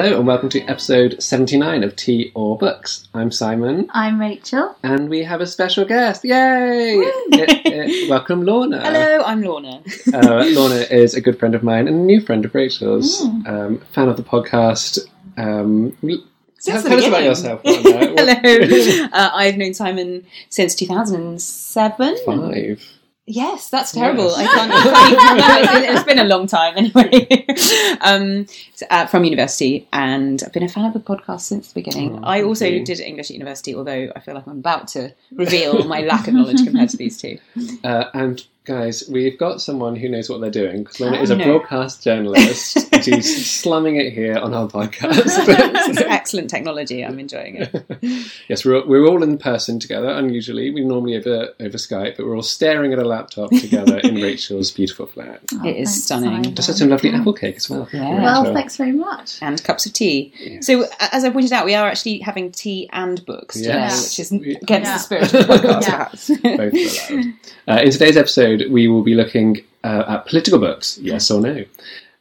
Hello and welcome to episode 79 of Tea or Books. I'm Simon I'm Rachel. and we have a special guest. Yay! Eh, eh, welcome Lorna. Hello, I'm Lorna. Uh, Lorna is a good friend of mine and a new friend of Rachel's. Um, fan of the podcast. Um, Since tell the us about beginning. yourself. Lorna. What- Hello. Uh, I've known Simon since 2007. Five. Yes, that's terrible. Yes. I can't, I can't. It's- it's been a long time anyway. um, uh, from university, and I've been a fan of the podcast since the beginning. Oh, I also you. did English at university, although I feel like I'm about to reveal my lack of knowledge compared to these two. Uh, and guys, we've got someone who knows what they're doing because Lorna Oh, is a no. broadcast journalist and she's slumming it here on our podcast. It's excellent technology. I'm enjoying it. yes, we're, we're all in person together. Unusually, we normally over over Skype, but we're all staring at a laptop together in Rachel's beautiful flat. Oh, It is thanks, stunning. Simon. Just such a lovely apple cake as well. Yeah. Well, Rachel. thanks very much. and cups of tea. Yes. So, as I pointed out, we are actually having tea and books today, Yes. which is against Yeah. the spirit of the podcast, Yeah. Both are allowed. Uh, in today's episode, we will be looking uh, at political books, yes or no.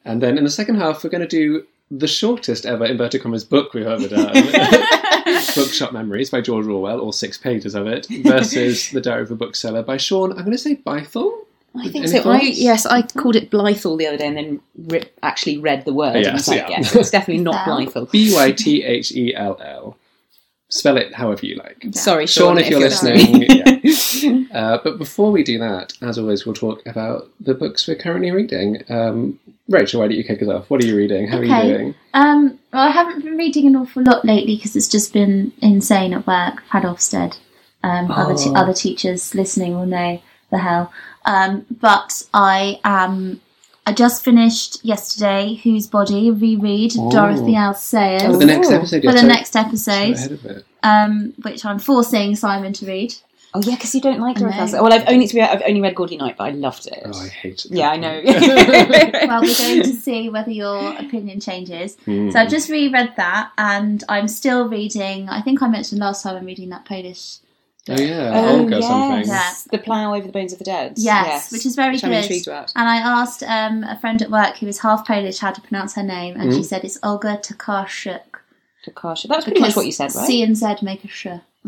And then in the second half, we're going to do the shortest ever inverted commas book we've ever done. Bookshop Memories by George Orwell, all six pages of it, versus The Diary of a Bookseller by Shaun, I'm going to say Bythell. I think Any so. I, yes, I called it Blythel the other day and then ri actually read the word. Yes, and was like, yeah. yes, it's definitely not Well. Blythel. B Y T H E L L. Spell it however you like. Sorry, Shaun, Shaun, if you're listening. listening. yeah. Uh, but before we do that, as always, we'll talk about the books we're currently reading. Um, Rachel, why don't you kick us off? What are you reading? How are you doing? Um, well, I haven't been reading an awful lot lately because it's just been insane at work. I've had Ofsted. Um, other, t- Oh. other teachers listening will know the hell. Um, but I am. I just finished yesterday Whose Body, reread of Oh. Dorothy L. Sayers For the next episode, for the next so episode, ahead of it. um, which I'm forcing Simon to read. Oh yeah, because you don't like I Dorothy know. Well, I've only to be, I've only read Gaudy Night, but I loved it. Oh, I hate it. yeah, I know. well, we're going to see whether your opinion changes. Mm. So I've just reread that, and I'm still reading. I think I mentioned last time I'm reading that Polish. Oh, yeah. Oh, Olga yes. something. Yeah. The plough over the bones of the dead. Yes, which is very which I'm good. intrigued about. And I asked um, a friend at work who is half Polish how to pronounce her name, and she Mm. said it's Olga Tokarczuk. Takashi. That was pretty much what you said, right? C and Z make a sh.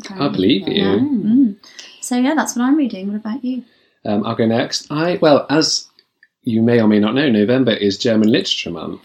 I believe you. Yeah. Mm. So yeah, that's what I'm reading. What about you? Um, I'll go next. I well, as you may or may not know, November is German Literature Month.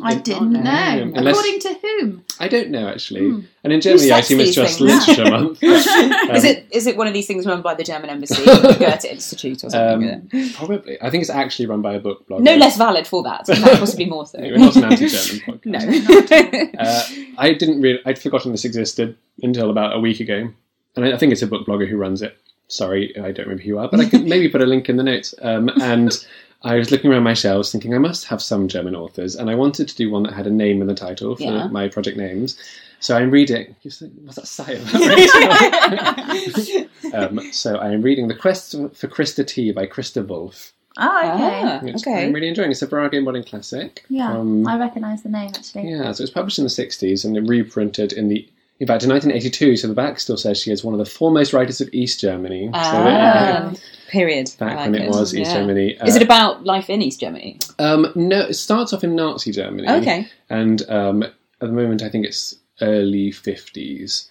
I I didn't don't know. know. Unless- According to whom? I don't know actually, Hmm. and in Germany, I sets assume it's just things? Literature Month. Um, is it is it one of these things run by the German embassy, the Goethe Institute, or something? Um, probably. I think it's actually run by a book blogger. no less valid for that. Perhaps possibly more so. Anyway, not an anti-German podcast. no. Uh, I didn't really. I'd forgotten this existed until about a week ago, and I, I think it's a book blogger who runs it. Sorry, I don't remember who you are, but I could maybe put a link in the notes. Um, and I was looking around my shelves, thinking I must have some German authors, and I wanted to do one that had a name in the title for Yeah. my project names. So I'm reading. you said- What's that sigh um, so I am reading The Quest for Christa T by Christa Wolf, Oh, okay. Ah, which okay. I'm really enjoying. It. It's a Virago modern classic. Yeah, Um, I recognise the name actually. Yeah, so it was published in the 60s and then reprinted in the. In fact, in 1982, so the back still says she is one of the foremost writers of East Germany. so there you go. Ah, period. Back I when like it was East Yeah. Germany. Is Uh, it about life in East Germany? Um, no, it starts off in Nazi Germany. Okay. And um, at the moment, I think it's early 50s.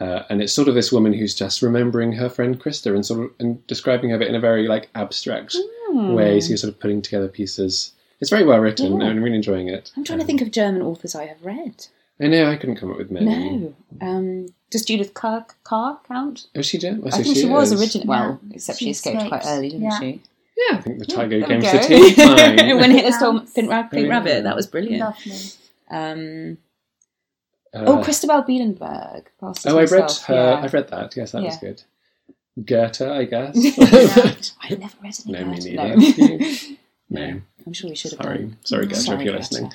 Uh, and it's sort of this woman who's just remembering her friend Christa and sort of and describing her in a very like abstract Hmm. way. So you're sort of putting together pieces. It's very well written. Yeah. and I'm really enjoying it. I'm trying to think of German authors I have read. I know I couldn't come up with many. No. Um, does Judith Kerr, Kerr count? Oh, she did. I think she, was originally. Well, except she, She escaped quite early, didn't Yeah. she? Yeah, I think the tiger There came we to go. tea. Fine. when Hitler stole Pink, Ra- Pink Yeah. Rabbit, that was brilliant. Lovely. Um, Uh, oh, Christabel Bielenberg. Oh, I read her. Yeah. I've read that. Yes, that was good. Goethe, I guess. I've never read any no, me neither. No. no, I'm sure we should have sorry, done. sorry, Goethe, Sorry, if you're Goethe. listening.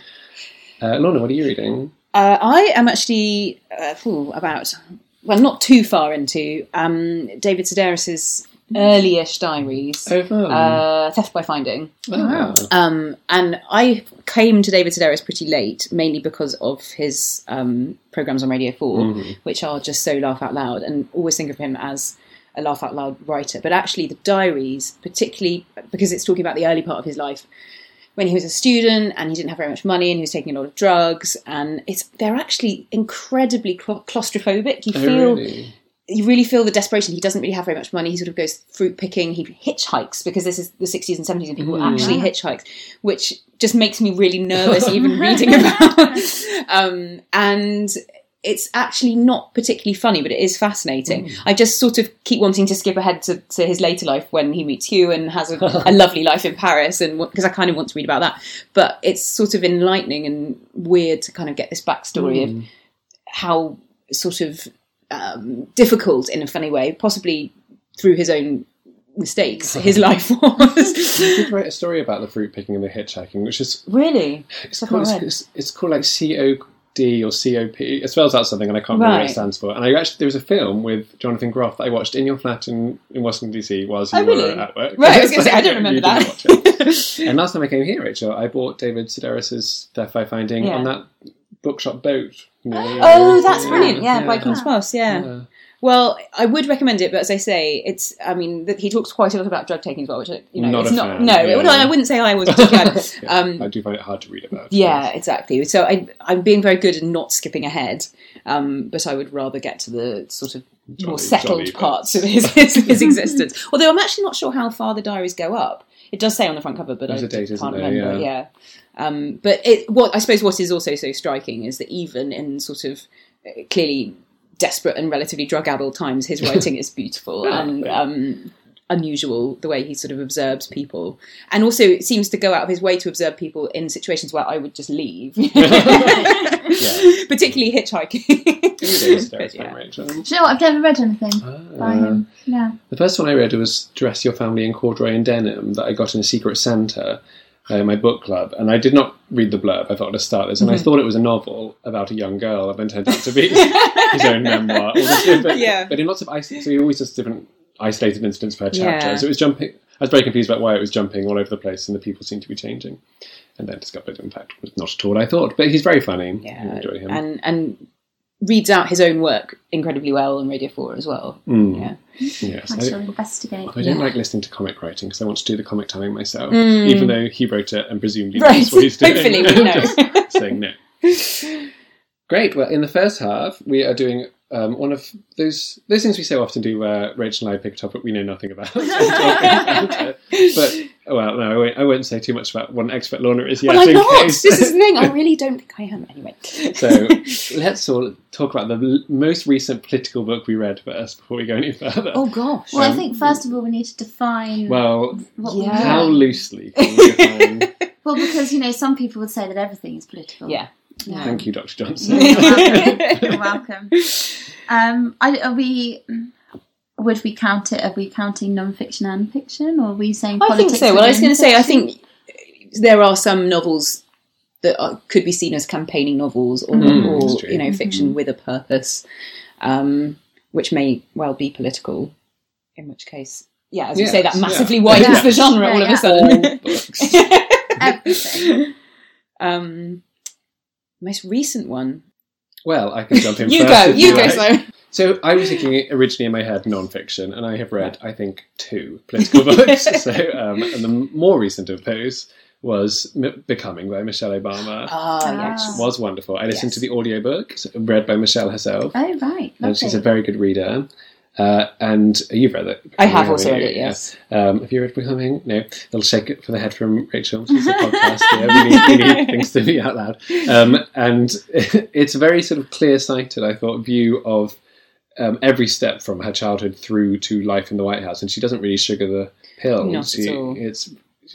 Uh, Lorna, what are you reading? Uh, I am actually uh, ooh, about well, not too far into um, David Sedaris's early-ish diaries, Oh, uh, Theft by Finding. Ah. Um, and I came to David Sedaris pretty late, mainly because of his um, programs on Radio 4, Mhm. which are just so laugh out loud, and always think of him as a laugh out loud writer. But actually, the diaries, particularly because it's talking about the early part of his life, when he was a student and he didn't have very much money and he was taking a lot of drugs and it's they're actually incredibly claustrophobic. You Oh, feel really? you really feel the desperation. He doesn't really have very much money. He sort of goes fruit picking. He hitchhikes because this is the 60s and 70s and people Mm. actually hitchhiked, which just makes me really nervous even reading about. um, and it's actually not particularly funny, but it is fascinating. I just sort of keep wanting to skip ahead to, to his later life when he meets Hugh and has a, a lovely life in Paris, and because I kind of want to read about that. But it's sort of enlightening and weird to kind of get this backstory of how sort of um, difficult in a funny way, possibly through his own mistakes, his life was. You did write a story about the fruit picking and the hitchhiking, which is really? it's called, read. it's, it's called like C O D or C O P. It spells out something, and I can't remember what it stands for. And I actually there was a film with Jonathan Groff that I watched in your flat in, in Washington DC whilst oh, you Oh, really? were at work. Right, I was going to say, I don't remember that. watch and last time I came here, Rachel, I bought David Sedaris's Death by Finding Yeah. on that bookshop boat. Oh, that's brilliant. Yeah, by yeah. King's ah. Cross, yeah. Yeah. Well, I would recommend it, but as I say, it's. I mean, th- he talks quite a lot about drug taking as well, which I- you know, Not it's a not. fan, No, yeah. well, I wouldn't say I was. Yeah, um, I do find it hard to read about. yeah, exactly. So I, I'm being very good at not skipping ahead, um, but I would rather get to the sort of more settled jolly parts of his, his, his existence. Although I'm actually not sure how far the diaries go up. It does say on the front cover, but There's I date, can't there? remember. Yeah. Yeah. Um, but it, what I suppose what is also so striking is that even in sort of uh, clearly desperate and relatively drug-addled times, his writing is beautiful and um, unusual. The way he sort of observes people, and also it seems to go out of his way to observe people in situations where I would just leave, particularly hitchhiking. David But, yeah. Rachel. Do you know what? I've never read anything by Uh, him. Yeah. The first one I read was Dress Your Family in Corduroy and Denim that I got in a secret Santa uh, my book club. And I did not read the blurb. I thought to start this. And Mm-hmm. I thought it was a novel about a young girl. And then turned out to be his own memoir. But, Yeah. but in lots of so he always does different isolated incidents per chapter. Yeah. So it was jumping. I was very confused about why it was jumping all over the place and the people seemed to be changing. And then discovered, in fact, was not at all what I thought. But he's very funny. I yeah, enjoy him. and and reads out his own work incredibly well on Radio Four as well. Mm, Yeah. Yes. I I- shall investigate. I don't Yeah. like listening to comic writing because I want to do the comic telling myself, Mm. even though he wrote it and presumably Right. knows what he's doing. Hopefully we know. Just saying no. Great. Well, in the first half, we are doing um, one of those those things we so often do, where Rachel and I pick a topic we know nothing about. about. But well, no, I won't, I won't say too much about what an expert Lorna is yet. well, I'm not. case- This is the thing. I really don't think I am. Anyway. so let's all talk about the l- most recent political book we read first before we go any further. oh gosh. Well, I Um, think first of all we need to define Well, what yeah. we how loosely can we define Well, because you know some people would say that everything is political. yeah. Yeah. Thank you, Dr. Johnson. You're welcome. You're welcome. Um, I, are we? Would we count it? Are we counting non-fiction and fiction, or are we saying? I think so. Well, I was going to say, I think there are some novels that are, could be seen as campaigning novels or, Mm, or you know, fiction with a purpose, um, which may well be political. In which case, yeah, as you say, that massively yeah. widens Yeah. the genre all of a sudden. All everything. um, most recent one. Well, I can jump in You first. go. You go. like. So So I was thinking originally in my head non-fiction, and I have read, I think, two political books. so, um, and the more recent of those was M- Becoming by Michelle Obama. ah, yes. yes. was wonderful. I listened Yes. to the audiobook read by Michelle herself, Oh right, and she's a very good reader. Uh, and you've read it. I have haven't also read you? it. Yes. Yeah. Um, have you read Becoming? No. They'll shake it for the head from Rachel. She's a podcast. Yeah, we, need, we need things to be out loud. Um, and it's a very sort of clear-sighted, I thought, view of um, every step from her childhood through to life in the White House. And she doesn't really sugar the pill. Not at all. It's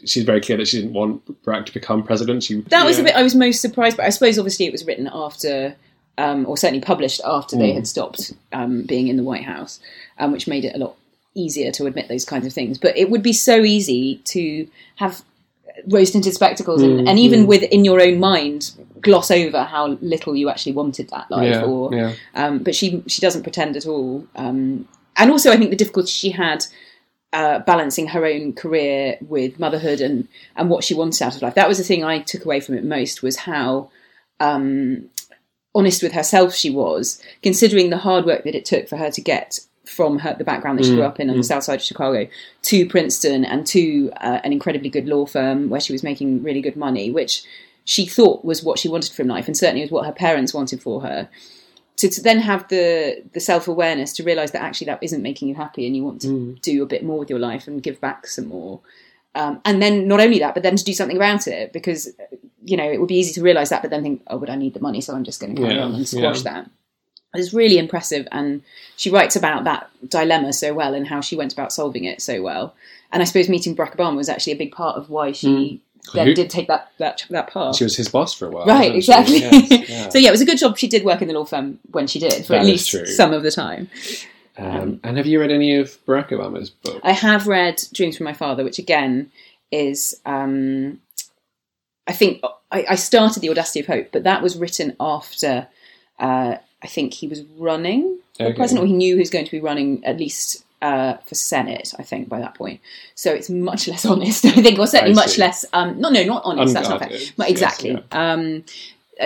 she's very clear that she didn't want Barack to become president. She That was the bit I was most surprised but I suppose obviously it was written after, um, or certainly published after they Mm. had stopped um, being in the White House, um, which made it a lot easier to admit those kinds of things. But it would be so easy to have rose tinted spectacles and, Mm, and even mm. within your own mind gloss over how little you actually wanted that life yeah, or yeah. um, but she she doesn't pretend at all. Um, and also, I think the difficulty she had uh, balancing her own career with motherhood and and what she wanted out of life. That was the thing I took away from it most was how um, honest with herself she was, considering the hard work that it took for her to get from her the background that she grew up in on the south side of Chicago to Princeton and to uh, an incredibly good law firm where she was making really good money, which she thought was what she wanted from life and certainly was what her parents wanted for her. To, to then have the the self awareness to realize that actually that isn't making you happy and you want to do a bit more with your life and give back some more. Um, and then not only that, but then to do something about it because you know it would be easy to realize that, but then think, oh, but I need the money, so I'm just going to carry Yeah, on and squash yeah. that. It's really impressive, and she writes about that dilemma so well and how she went about solving it so well. And I suppose meeting Barack Obama was actually a big part of why she then Who- did take that that that path. She was his boss for a while. Right, exactly. Yes, yeah. so yeah, it was a good job she did work in the law firm when she did for That at least true. some of the time. Um, and have you read any of Barack Obama's book? I have read Dreams from My Father, which again is, um, I think I, I started The Audacity of Hope, but that was written after uh, I think he was running for Okay. president, or he knew he was going to be running at least uh, for Senate. I think by that point, so it's much less honest. I think, or certainly much less. Um, no, no, not honest. That's not fair. Unguarded, But yes, exactly. yeah. Um,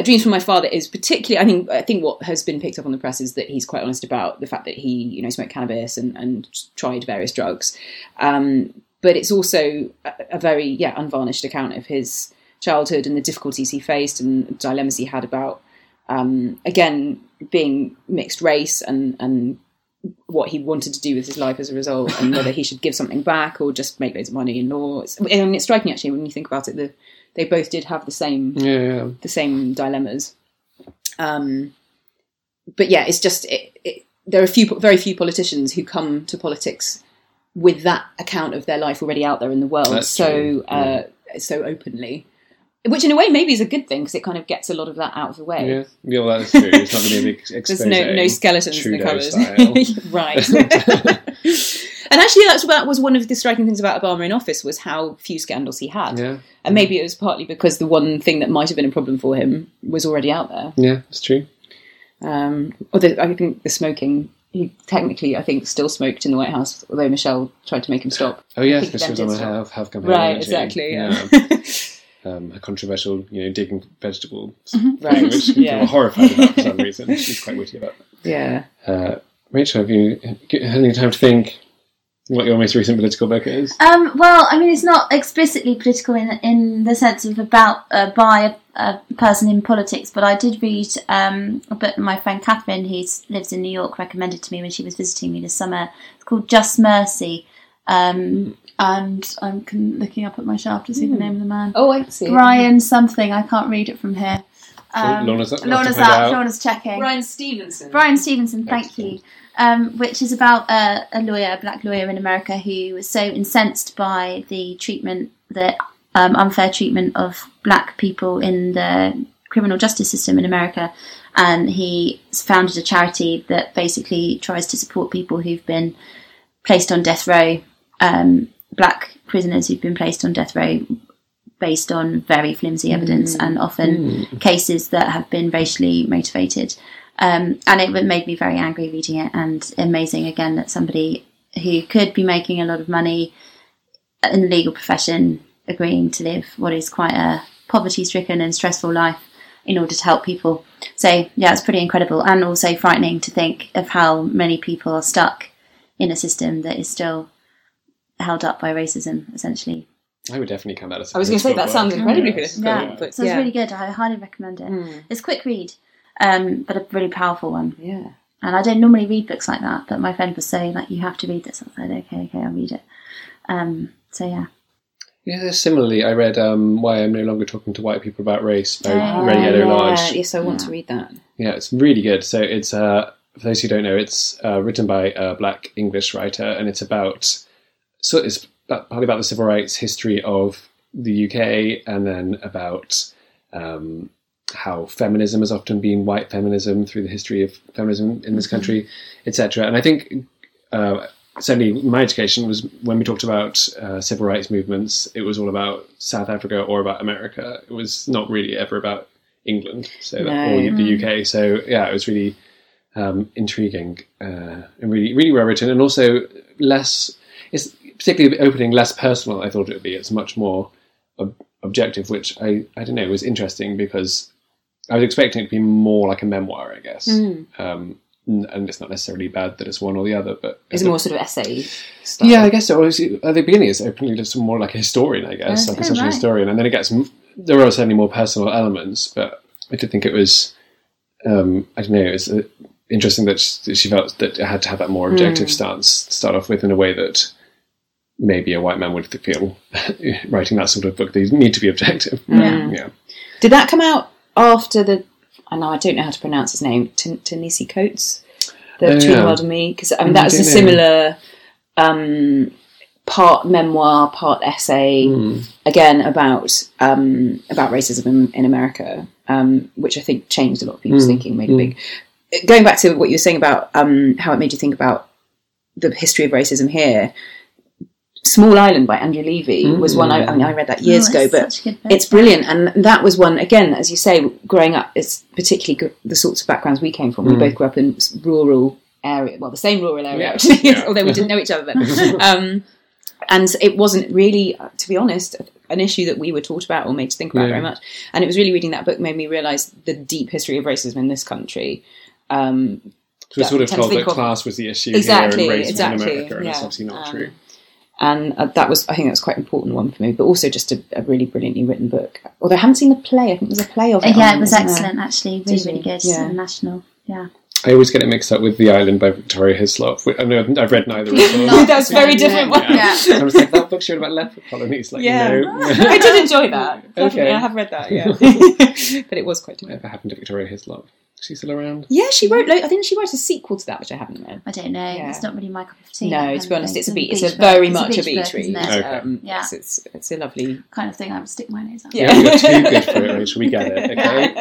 Dreams from My Father is particularly. I think. I think what has been picked up on the press is that he's quite honest about the fact that he, you know, smoked cannabis and, and tried various drugs. Um, but it's also a, a very, yeah, unvarnished account of his childhood and the difficulties he faced and dilemmas he had about, um, again, being mixed race and and what he wanted to do with his life as a result, and whether he should give something back or just make loads of money in law. It's, I mean, it's striking actually when you think about it. The, they both did have the same Yeah, yeah. the same dilemmas. Um, but yeah, it's just it, it, there are a few, very few politicians who come to politics with that account of their life already out there in the world, That's so uh, so openly. Which, in a way, maybe is a good thing because it kind of gets a lot of that out of the way. Yeah, yeah, well, that's true. It's not going to be a big expose. There's no no skeletons in the Trudeau cupboard, right? and actually, that's that was one of the striking things about Obama in office was how few scandals he had, yeah, and maybe it was partly because the one thing that might have been a problem for him was already out there. yeah, it's true. Um, although I think the smoking, he technically, I think, still smoked in the White House, although Michelle tried to make him stop. Oh yes, because she that was on stop. health, health campaign. Right, exactly. Yeah. Um, a controversial, you know, digging vegetable Mm-hmm. Right, which people yeah. were horrified about for some reason. She's quite witty about that. yeah. Uh, Rachel, have you had any time to think what your most recent political book is? Um, well, I mean, it's not explicitly political in in the sense of about uh, by a, a person in politics, but I did read um, a book my friend Catherine, who lives in New York, recommended to me when she was visiting me this summer. It's called Just Mercy, um, and I'm con- looking up at my shelf to see the name of the man. Oh, I see. Brian something. I can't read it from here. Um, Lorna's up- Lorna's have to find up. Lorna's checking. Bryan Stevenson. Bryan Stevenson, thank Excellent. you. Um, which is about a, a lawyer, a black lawyer in America, who was so incensed by the treatment, the um, unfair treatment of black people in the criminal justice system in America, and he founded a charity that basically tries to support people who've been placed on death row, um, black prisoners who've been placed on death row based on very flimsy evidence and often cases that have been racially motivated. Um, and it made me very angry reading it, and amazing again that somebody who could be making a lot of money in the legal profession agreeing to live what is quite a poverty stricken and stressful life in order to help people. So, yeah, it's pretty incredible and also frightening to think of how many people are stuck in a system that is still held up by racism, essentially. I would definitely come out as. I was going to say that political sounds incredibly Yes. political, Yeah, but so yeah. it's really good. I highly recommend it. Mm. It's a quick read, um, but a really powerful one. yeah. And I don't normally read books like that, but my friend was saying like you have to read this. I said okay, okay, I'll read it. Um, so yeah, Yeah, similarly, I read um, Why I'm No Longer Talking to White People About Race by Oh, Red yeah. Lodge. Yes, I want to read that. Yeah, it's really good. So it's uh, for those who don't know, it's uh, written by a black English writer, and it's about so it's partly about the civil rights history of the UK, and then about um, how feminism has often been white feminism through the history of feminism in this country, etc. And I think. Uh, Certainly, my education was when we talked about uh, civil rights movements. It was all about South Africa or about America. It was not really ever about England, so No. or the UK. So yeah, it was really um, intriguing uh, and really really well written, and also less. It's particularly opening less personal. I thought it would be. It's much more ob- objective, which I I don't know was interesting because I was expecting it to be more like a memoir, I guess. Um, n- and it's not necessarily bad that it's one or the other. But Is it more sort of essay style? Yeah, I guess so. At the beginning, it's openly just more like a historian, I guess, like a social right. historian, and then it gets. There are certainly more personal elements, but I did think it was. Um, I don't know. It was uh, interesting that she, she felt that it had to have that more objective stance to start off with in a way that maybe a white man would feel writing that sort of book. They need to be objective. Yeah. yeah. Did that come out after the? I know I don't know how to pronounce his name. T- Ta-Nehisi Coates, the Oh, Between yeah. the World and Me, because I mean Mm, that was a similar um, part memoir, part essay, Mm. again about um, about racism in, in America, um, which I think changed a lot of people's Mm, thinking, made a big. Going back to what you were saying about um, how it made you think about the history of racism here. Small Island by Andrea Levy was one I, I mean I read that years Oh, ago, but such a good book. it's brilliant and that was one again as you say growing up it's particularly good, the sorts of backgrounds we came from we both grew up in rural area well the same rural area Yeah, actually yeah. although we didn't know each other then um, and it wasn't really uh, to be honest an issue that we were taught about or made to think about Yeah. very much and it was really reading that book made me realise the deep history of racism in this country um, So we're sort of tend to told that of- class was the issue Exactly, here and race exactly, was in America, and it's yeah. obviously not Um, true. And uh, that was I think that was quite an important one for me but also just a, a really brilliantly written book although I haven't seen the play I think there's a play of Uh, it yeah, on, it was isn't there? excellent actually. Really, really good. Yeah. International. Yeah. I always get it mixed up with The Island by Victoria Hislop. whi- I know I've read neither of them. No, That's very different one. Yeah. I was like, that book's about leopard colonies. Like, Yeah. no. I did enjoy that. Definitely, Okay. I have read that. Yeah, but it was quite different. Whatever happened to Victoria Hislop? She's still around? Yeah, she wrote. Like, I think she wrote a sequel to that, which I haven't read. I don't know. Yeah. It's not really my cup of tea. No, to be honest, thing. it's a beach. It's beach a book. very It's much a book, beach isn't read. it? Okay. Um, Yeah. yes, it's it's a lovely. Kind of thing I would stick my nose out. Yeah. You're too good for it, Rachel. We get it, okay?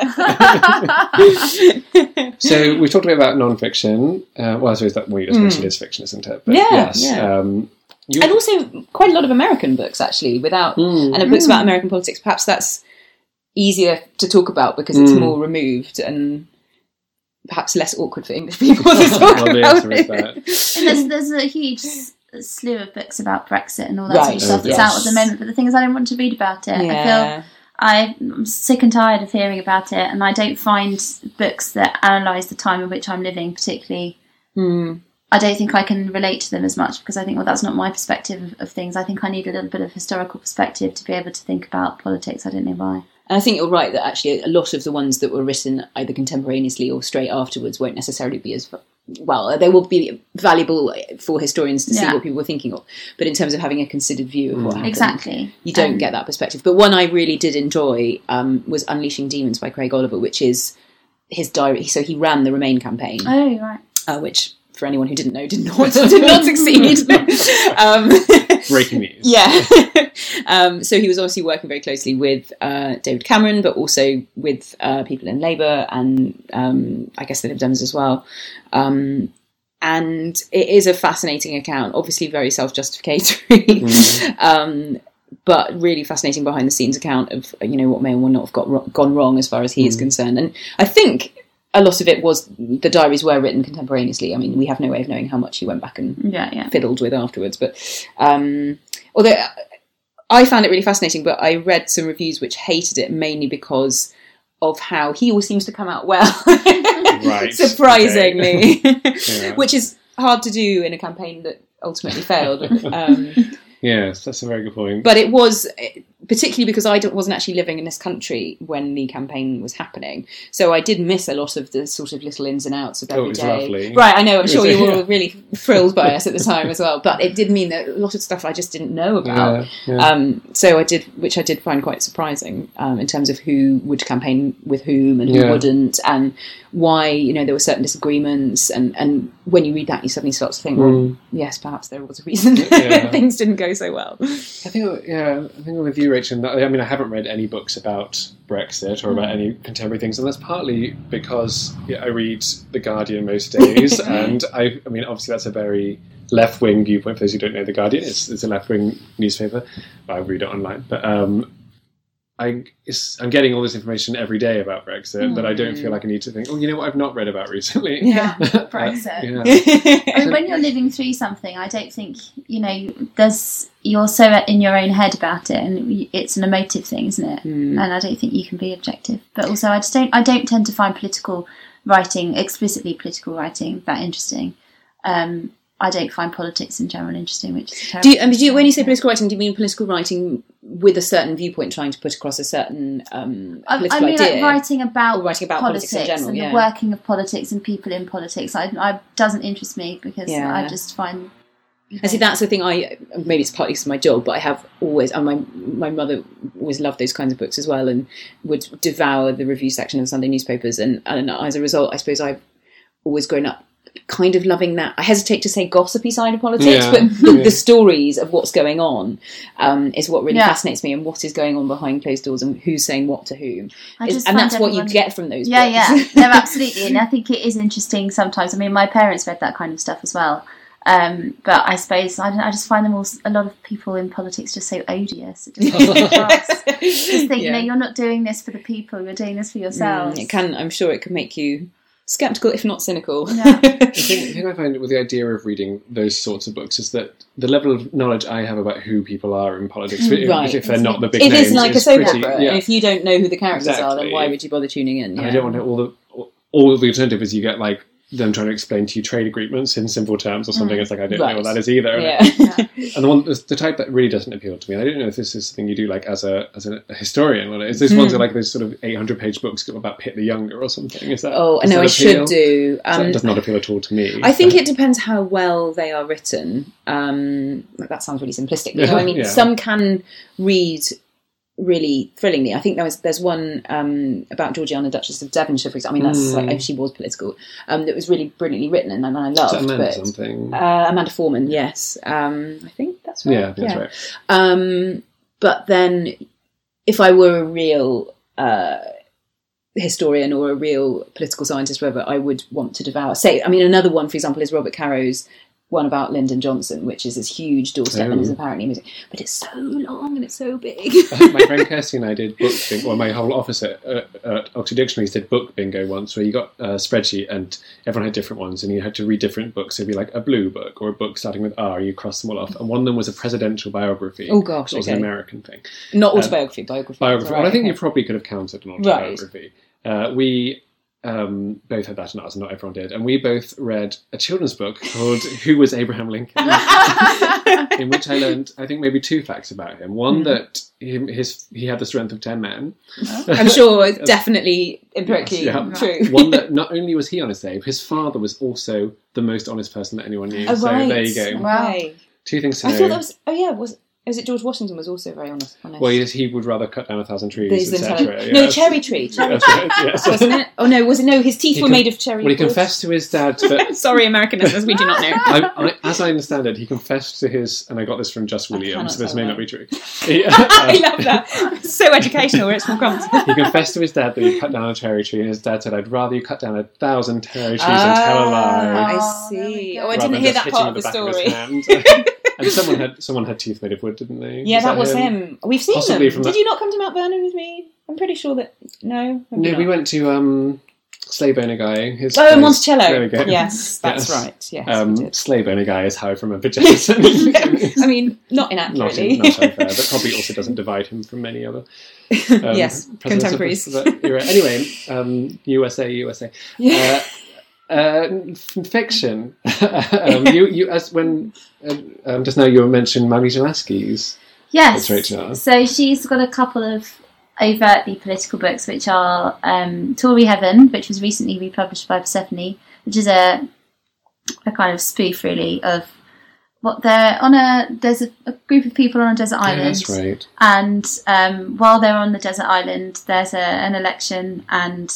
So we talked a bit about non-fiction. Uh, well, I suppose that what you just mentioned is fiction, isn't it? But. Yeah, yes. yeah. Um, you, and also quite a lot of American books actually, without Mm. and books about American politics. Perhaps that's easier to talk about because it's Mm. more removed and perhaps less awkward for English people to talk Well, about. answer is that. And there's, there's a huge slew of books about Brexit and all that sort of stuff that's yes. out at the moment. But the thing is, I don't want to read about it. I feel I'm sick and tired of hearing about it, and I don't find books that analyse the time in which I'm living particularly. Hmm. I don't think I can relate to them as much because I think, well, that's not my perspective of, of things. I think I need a little bit of historical perspective to be able to think about politics. I don't know why. And I think you're right that actually a lot of the ones that were written either contemporaneously or straight afterwards won't necessarily be as well. They will be valuable for historians to see what people were thinking of, but in terms of having a considered view of what happened, Exactly. you don't Um, get that perspective. But one I really did enjoy um, was Unleashing Demons by Craig Oliver, which is his diary. So he ran the Remain campaign, Oh, right. uh, which for anyone who didn't know did not did not succeed. um, Breaking news. yeah. um, so he was obviously working very closely with uh, David Cameron, but also with uh, people in Labour and um, I guess the Lib Dems as well. Um, and it is a fascinating account, obviously very self justificatory. um, but really fascinating behind the scenes account of you know what may or may not have got ro- gone wrong as far as he is concerned, and I think a lot of it was the diaries were written contemporaneously. I mean, we have no way of knowing how much he went back and Yeah, yeah. fiddled with afterwards. But um, although I found it really fascinating, but I read some reviews which hated it mainly because of how he always seems to come out well, Right, surprisingly, Yeah. which is hard to do in a campaign that ultimately failed. Um, Yes, that's a very good point. but it was particularly because I wasn't actually living in this country when the campaign was happening, so I did miss a lot of the sort of little ins and outs of Oh, it every was day. lovely. Right, I know. I'm sure you were yeah. really thrilled by us at the time as well, but it did mean that a lot of stuff I just didn't know about. Yeah, yeah. Um, so I did, which I did find quite surprising um, in terms of who would campaign with whom and who Yeah. wouldn't, and why you know there were certain disagreements. And, and when you read that, you suddenly start to think, well, yes, perhaps there was a reason Yeah. things didn't go so well. I think, yeah, I think with you, That- I mean, I haven't read any books about Brexit or about any contemporary things, and that's partly because yeah, I read The Guardian most days, and I, I mean, obviously that's a very left-wing viewpoint. For those who don't know, The Guardian it's, it's a left-wing newspaper. I read it online, but um, I, it's, I'm getting all this information every day about Brexit that I don't feel like I need to think. Oh, you know what? I've not read about recently. Yeah. Brexit. yeah. I mean, when you're living through something, I don't think you know. There's you're so in your own head about it, and it's an emotive thing, isn't it? Hmm. And I don't think you can be objective. But also, I just don't. I don't tend to find political writing explicitly political writing that interesting. Um, I don't find politics in general interesting, which is terrible Do you, I mean, do you, when you say political writing, do you mean political writing with a certain viewpoint, trying to put across a certain um, political I mean, idea? like writing about, writing about politics in general, and yeah. the working of politics and people in politics. I, I doesn't interest me because Yeah. I just find. And see, that's the thing. I maybe it's partly because my job, but I have always, and my my mother always loved those kinds of books as well, and would devour the review section of Sunday newspapers. And and as a result, I suppose I've always grown up kind of loving that. I hesitate to say gossipy side of politics, Yeah. but the, Yeah. the stories of what's going on um, is what really Yeah. fascinates me, and what is going on behind closed doors, and who's saying what to whom. Is- and that's what you get from those. Yeah, books. yeah, no, absolutely, and I think it is interesting sometimes. I mean, my parents read that kind of stuff as well. Um, but I suppose I, don't, I just find them all s- a lot of people in politics just so odious. It just just think, you know, you're not doing this for the people; you're doing this for yourselves. Mm, it can. I'm sure it can make you skeptical, if not cynical. Yeah. The thing, the thing I find with the idea of reading those sorts of books is that the level of knowledge I have about who people are in politics, if, Right. if they're not the big It names, is like a soap pretty- opera. Yeah. If you don't know who the characters are, then why would you bother tuning in? Yeah. I don't want to, all the all the alternative is you get like them trying to explain to you trade agreements in simple terms or something. It's like I don't know what that is either. Yeah. And the one, the, the type that really doesn't appeal to me, I don't know if this is something you do like as a as a, historian. Or is this ones Hmm. are like those sort of eight hundred page books about Pitt the Younger or something? Is that? oh, no, I should do. Um, it does not appeal at all to me. I think it depends how well they are written. Um, that sounds really simplistic. You know, I mean, Yeah. some can read really thrillingly. I think there was there's one um, about Georgiana, Duchess of Devonshire, for example. I mean, that's Mm. like she was political. Um, that was really brilliantly written, and, and I loved. Amanda but something. uh, Amanda Foreman, yes, um, I think that's right. yeah, think that's right. Um, but then, if I were a real uh, historian or a real political scientist, whatever, I would want to devour. Say, I mean, another one, for example, is Robert Caro's one about Lyndon Johnson, which is this huge doorstep and Oh. is apparently amazing. But it's so long and it's so big. my friend Kirsty and I did book bingo, well, my whole office at, uh, at Oxford Dictionaries did book bingo once, where you got a spreadsheet and everyone had different ones, and you had to read different books. It'd be like a blue book or a book starting with R, you cross them all off. And one of them was a presidential biography. Oh, gosh, It was okay. an American thing. Not autobiography, biography. Biography. Right, well, I think okay. you probably could have counted an Right. autobiography. Uh, we um, both had that in ours, and not everyone did. And we both read a children's book called Who Was Abraham Lincoln? in which I learned, I think, maybe two facts about him. One, that him, his he had the strength of ten men. I'm sure it's definitely empirically Yeah. true. One that not only was he honest, Abe, his father was also the most honest person that anyone knew. Oh, so right. there you go. Wow. Okay. Two things to I know. thought that was. Oh yeah, was was it George Washington was also very honest? honest. well, yes, he would rather cut down a thousand trees, etc. intelligent- No, cherry tree. Cherry That's right, yes. wasn't it? Oh no, was it? No, his teeth He were con- made of cherry. Well, he wood. confessed to his dad that Sorry, American listeners, we do not know. I, I, as I understand it, he confessed to his, and I got this from Just Williams, so this may that. not be true. He, I uh, love that. So educational, where it's more common. he confessed to his dad that he cut down a cherry tree, and his dad said, "I'd rather you cut down a thousand cherry trees and tell a lie." I Oh, there we see. Oh, I didn't hear that part of the back his story. And someone had someone had teeth made of wood, didn't they? Yeah, that was him. him. We've seen Possibly them. from Did that- you not come to Mount Vernon with me? I'm pretty sure that no. No, we went to um, Sleigh Boner Guy. His Oh, place. Monticello. There we go. Yes, that's Yes. right. Yes, Um. Sleigh Boner Guy is how I remember Jason. I mean, not not, in, not unfair, but probably also doesn't divide him from many other um, Yes, contemporaries. Anyway, um, USA, USA. Yeah. Uh, uh, fiction. um, you, you, as when uh, um, just now you were mentioning Maggie Jalaski's. Yes. So she's got a couple of overtly political books, which are um, Tory Heaven, which was recently republished by Persephone, which is a a kind of spoof, really, of what they're on a there's a, a group of people on a desert Yeah, island, that's right. and um, while they're on the desert island, there's a, an election, and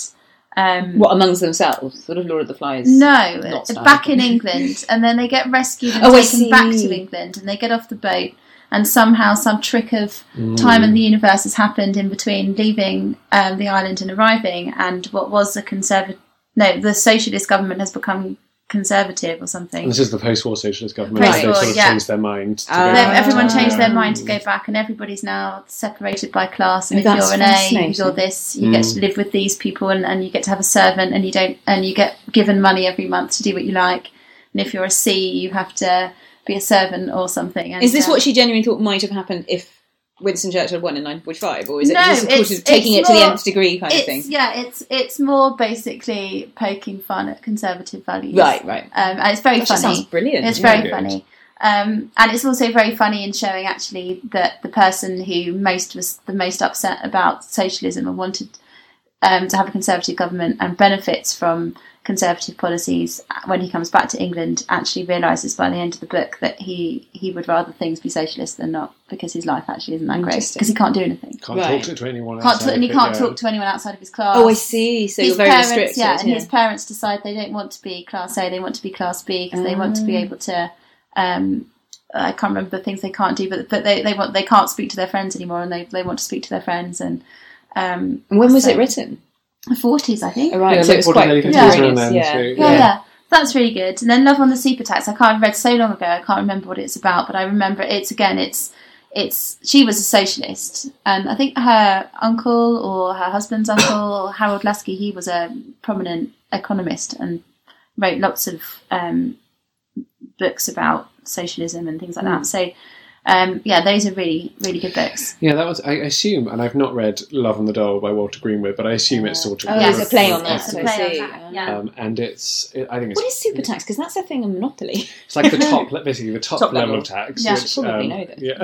um, What amongst themselves? Sort of Lord of the Flies. no, back in England, and then they get rescued and Oh, taken back to England, and they get off the boat, and somehow some trick of time and the universe has happened in between leaving um, the island and arriving, and what was a conservative, no, the socialist government has become conservative or something. And this is the post-war socialist government. Post-war, they sort of yeah. changed their mind. To go everyone changed their mind to go back, and everybody's now separated by class. And Oh, if you're an A, you're this. You get to live with these people, and, and you get to have a servant, and you don't, and you get given money every month to do what you like. And if you're a C, you have to be a servant or something. And, Is this uh, what she genuinely thought might have happened if Winston Churchill won in 1945, or is it No, just sort it's- of taking it it's to the nth degree kind of thing? yeah, it's it's more basically poking fun at conservative values, Right, right. Um, and it's very that funny. sounds brilliant. It's very good. funny. Um, and it's also very funny in showing actually that the person who most was the most upset about socialism and wanted um, to have a conservative government and benefits from conservative policies when he comes back to England actually realizes by the end of the book that he he would rather things be socialist than not because his life actually isn't that great because he can't do anything. Can't Right. talk to anyone. Can't outside talk, and he can't talk to anyone outside of his class oh, I see. So his you're very parents, restricted. yeah, and his parents decide they don't want to be class A, they want to be class B because they want to be Ah. able to. Um, I can't remember the things they can't do, but but they, they want they can't speak to their friends anymore, and they they want to speak to their friends. And um, And when was so- it written? Forties, I think. Right, Yeah, so late it was quite early 50s Yeah. around then, yeah. so, Yeah, yeah, that's really good. And then Love on the Super Tax. I can't I've read so long ago. I can't remember what it's about, but I remember it's again. It's it's she was a socialist, and I think her uncle or her husband's uncle, Harold Laski, he was a prominent economist and wrote lots of um, books about socialism and things like that. So. Um, yeah, those are really, really good books. Yeah, that was. I assume, and I've not read Love on the Dole by Walter Greenwood, but I assume it's sort of. Oh, Yes. there's a play on that. It's a I play on that, yeah. Um, and it's. It, I think it's. What is super tax? Because that's a thing in Monopoly. It's like the top, basically the top, Top level. level. of tax. Yeah. which, Probably um, know this. Yeah,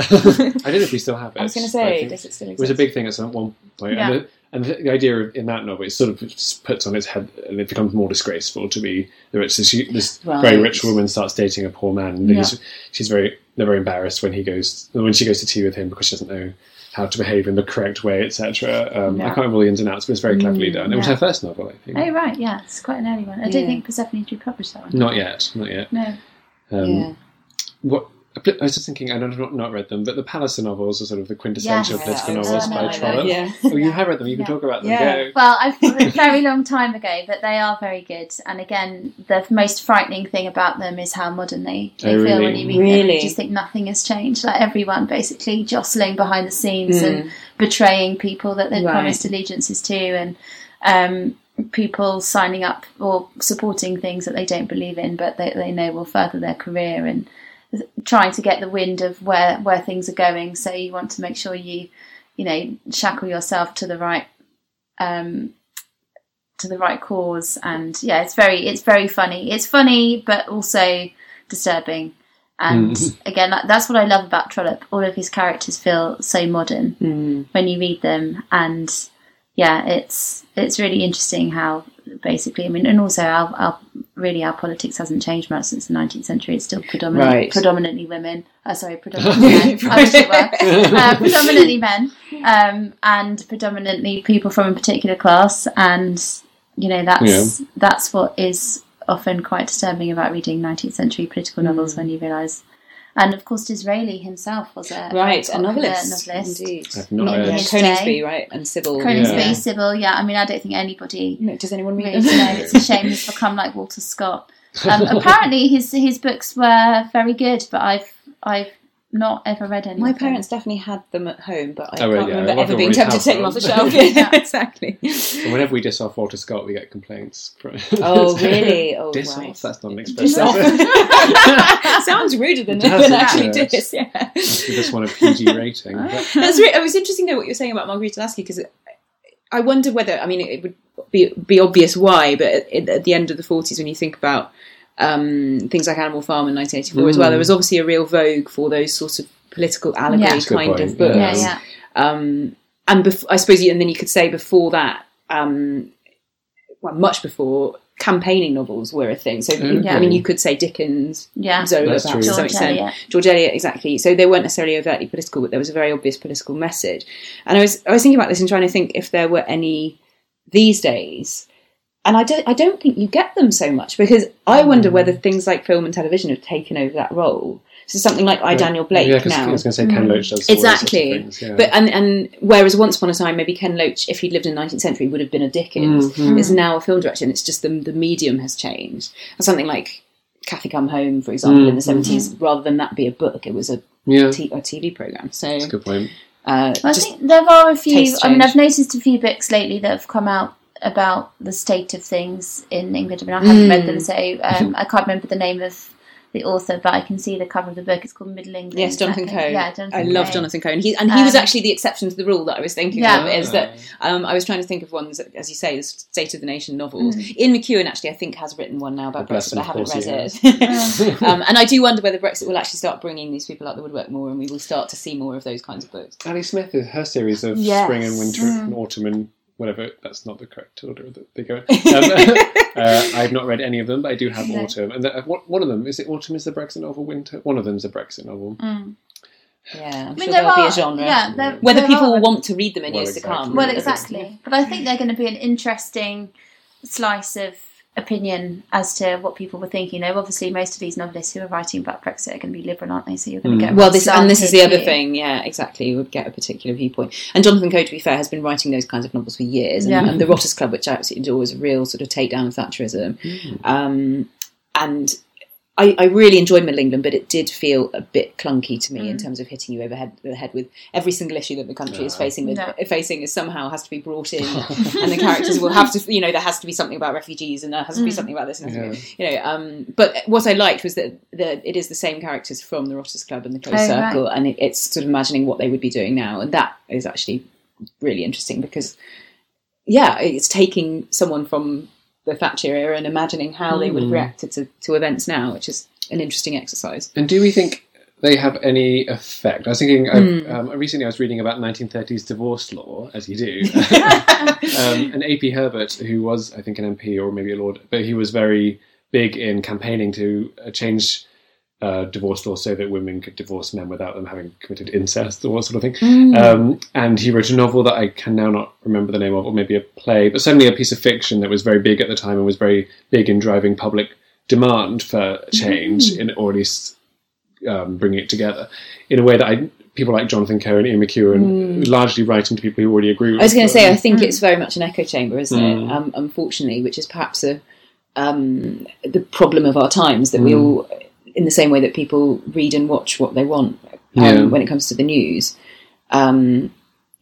I don't know if we still have it. I was going to say, does it still it was a big thing at some one point, Yeah. and, the, and the, idea of, in that novel, it sort of puts on its head, and it becomes more disgraceful to be the rich. She, this Right. very rich woman starts dating a poor man, and Yeah. he's, she's very, they're very embarrassed when he goes when she goes to tea with him because she doesn't know how to behave in the correct way, etc. Um, I can't remember all the ins and outs, but it's very cleverly Mm, done. It was yeah. her first novel, I think. Oh right, yeah, it's quite an early one. I don't Yeah. think Persephone republished that one. Not yet, not yet. No. Um, yeah. What I was just thinking, I don't not, not read them, but the Palliser novels are sort of the quintessential Yes. political Yeah, novels by I. Trollope. Yeah. Oh, you have read them. You can Yeah. talk about them. Yeah. Go. Well, I've a very long time ago, but they are very good. And again, the most frightening thing about them is how modern they, they Oh, feel really? when you read them. Really? You just think nothing has changed. Like everyone basically jostling behind the scenes and Mm. betraying people that they'd Right. promised allegiances to, and um, people signing up or supporting things that they don't believe in, but they, they know will further their career and trying to get the wind of where where things are going. So you want to make sure you you know shackle yourself to the right um, to the right cause. And yeah, it's very it's very funny. It's funny, but also disturbing. And Mm. again, that- that's what I love about Trollope. All of his characters feel so modern Mm. when you read them, and yeah, it's it's really interesting how basically. I mean, and also our, our really our politics hasn't changed much since the 19th century. It's still predominantly Right. predominantly women. Uh, sorry, predominantly men. I wish it were uh, predominantly men um, and predominantly people from a particular class and you know that's that's what is often quite disturbing about reading 19th century political novels when you realise and of course Disraeli himself was a Right, very a popular novelist. novelist. Indeed. I've In Coningsby, right? And Sybil. Coningsby, Yeah. Sybil, yeah. I mean, I don't think anybody No, Does anyone read really them? know. It's a shame he's become like Walter Scott. Um, apparently, his his books were very good, but I've I've not ever read any. My of them. parents definitely had them at home, but I Oh, can't yeah, remember I ever being when tempted to take them off the shelf. Yeah, exactly. And whenever we diss off Walter Scott, we get complaints. From Oh, really? Oh, diss right. off? That's not an Diss expression. off. is it? Sounds ruder than, It than actually does. diss. Yeah. we just want a PG rating. But That's re- it was interesting though what you were saying about Marghanita Laski because I wonder whether I mean it would be be obvious why, but at, at the end of the 40s when you think about um, things like Animal Farm in 1984 as well, Mm. there was obviously a real vogue for those sorts of political allegory Yeah. That's a good kind of books. Yeah, yeah. Um, and bef- I suppose, you, and then you could say before that, um, well, much before campaigning novels were a thing. So Okay. I mean, you could say Dickens, Yeah. Zola, That's perhaps true. to some George extent. Eliot. George Eliot, exactly. So they weren't necessarily overtly political, but there was a very obvious political message. And I was I was thinking about this and trying to think if there were any these days. And I don't I don't think you get them so much because I wonder whether things like film and television have taken over that role. So something like I Daniel Blake yeah, 'cause now. I was going to say Ken Mm. Loach does all those sorts of Exactly. things, yeah. But and and whereas once upon a time maybe Ken Loach, if he'd lived in the nineteenth century, would have been a Dickens, Mhm. is now a film director, and it's just the the medium has changed. And something like Cathy Come Home, for example, in the Mhm. seventies, rather than that be a book, it was a, yeah, t- a TV program. So that's a good point. uh, I think there are a few. I mean. I've noticed a few books lately that have come out about the state of things in England. I mean, I haven't read Mm. them, so um, I can't remember the name of the author, but I can see the cover of the book. It's called Middle England. Yes, Jonathan I. Coe. Yeah, Jonathan I love Coe. Jonathan Coe, and he and he was Um, actually the exception to the rule that I was thinking Yeah. of. Is that um, I was trying to think of ones, that, as you say, the State of the Nation novels. Mm. Ian McEwan actually, I think, has written one now about Brexit, but I haven't read it. um, and I do wonder whether Brexit will actually start bringing these people out the woodwork more, and we will start to see more of those kinds of books. Ali Smith, her series of Yes. spring and winter Mm. and autumn and whatever, that's not the correct order that they go in. Um, uh, I've not read any of them, but I do have No. autumn. And the, uh, one one of them, is it autumn is the Brexit novel, winter? One of them is a Brexit novel. Mm. Yeah, I'm I mean, sure there there'll be are a genre. Yeah, there, Whether there people are- want to read them in Well, years exactly. to come. Well, exactly. But I think they're going to be an interesting slice of opinion as to what people were thinking. Though obviously, most of these novelists who are writing about Brexit are going to be liberal, aren't they? So you're going Mm. to get Well, this and this is the other view. thing. Yeah, exactly. You would get a particular viewpoint. And Jonathan Coe, to be fair, has been writing those kinds of novels for years. And, Yeah. and the Rotters Club, which I absolutely adore, is a real sort of takedown of Thatcherism. Um, and I, I really enjoyed Middle England, but it did feel a bit clunky to me in Mm. terms of hitting you over the head with every single issue that the country is facing. With, No. Facing is somehow has to be brought in, and the characters will have to. You know, there has to be something about refugees, and there has to be Mm. something about this. And there has to be- you know um but what i liked was that the, it is the same characters from the rotters club and the close Oh, circle and it, it's sort of imagining what they would be doing now and that is actually really interesting because yeah it's taking someone from the thatcher era and imagining how they would have Mm. reacted to, to events now which is an interesting exercise And do we think they have any effect? I was thinking, Hmm. um, recently I was reading about 1930s divorce law, as you do. um, and AP Herbert, who was, I think, an MP or maybe a lord, but he was very big in campaigning to uh, change uh, divorce law so that women could divorce men without them having committed incest or what sort of thing. Hmm. Um, and he wrote a novel that I can now not remember the name of, or maybe a play, but certainly a piece of fiction that was very big at the time and was very big in driving public demand for change, in, or at least um, bringing it together in a way that I, people like Jonathan Coe and Ian McEwan largely writing to people who already agree with. I was going to say, I think Mm. it's very much an echo chamber, isn't Mm. it? Um, unfortunately, which is perhaps a um, the problem of our times that we Mm. all, in the same way that people read and watch what they want um, Yeah. when it comes to the news, um,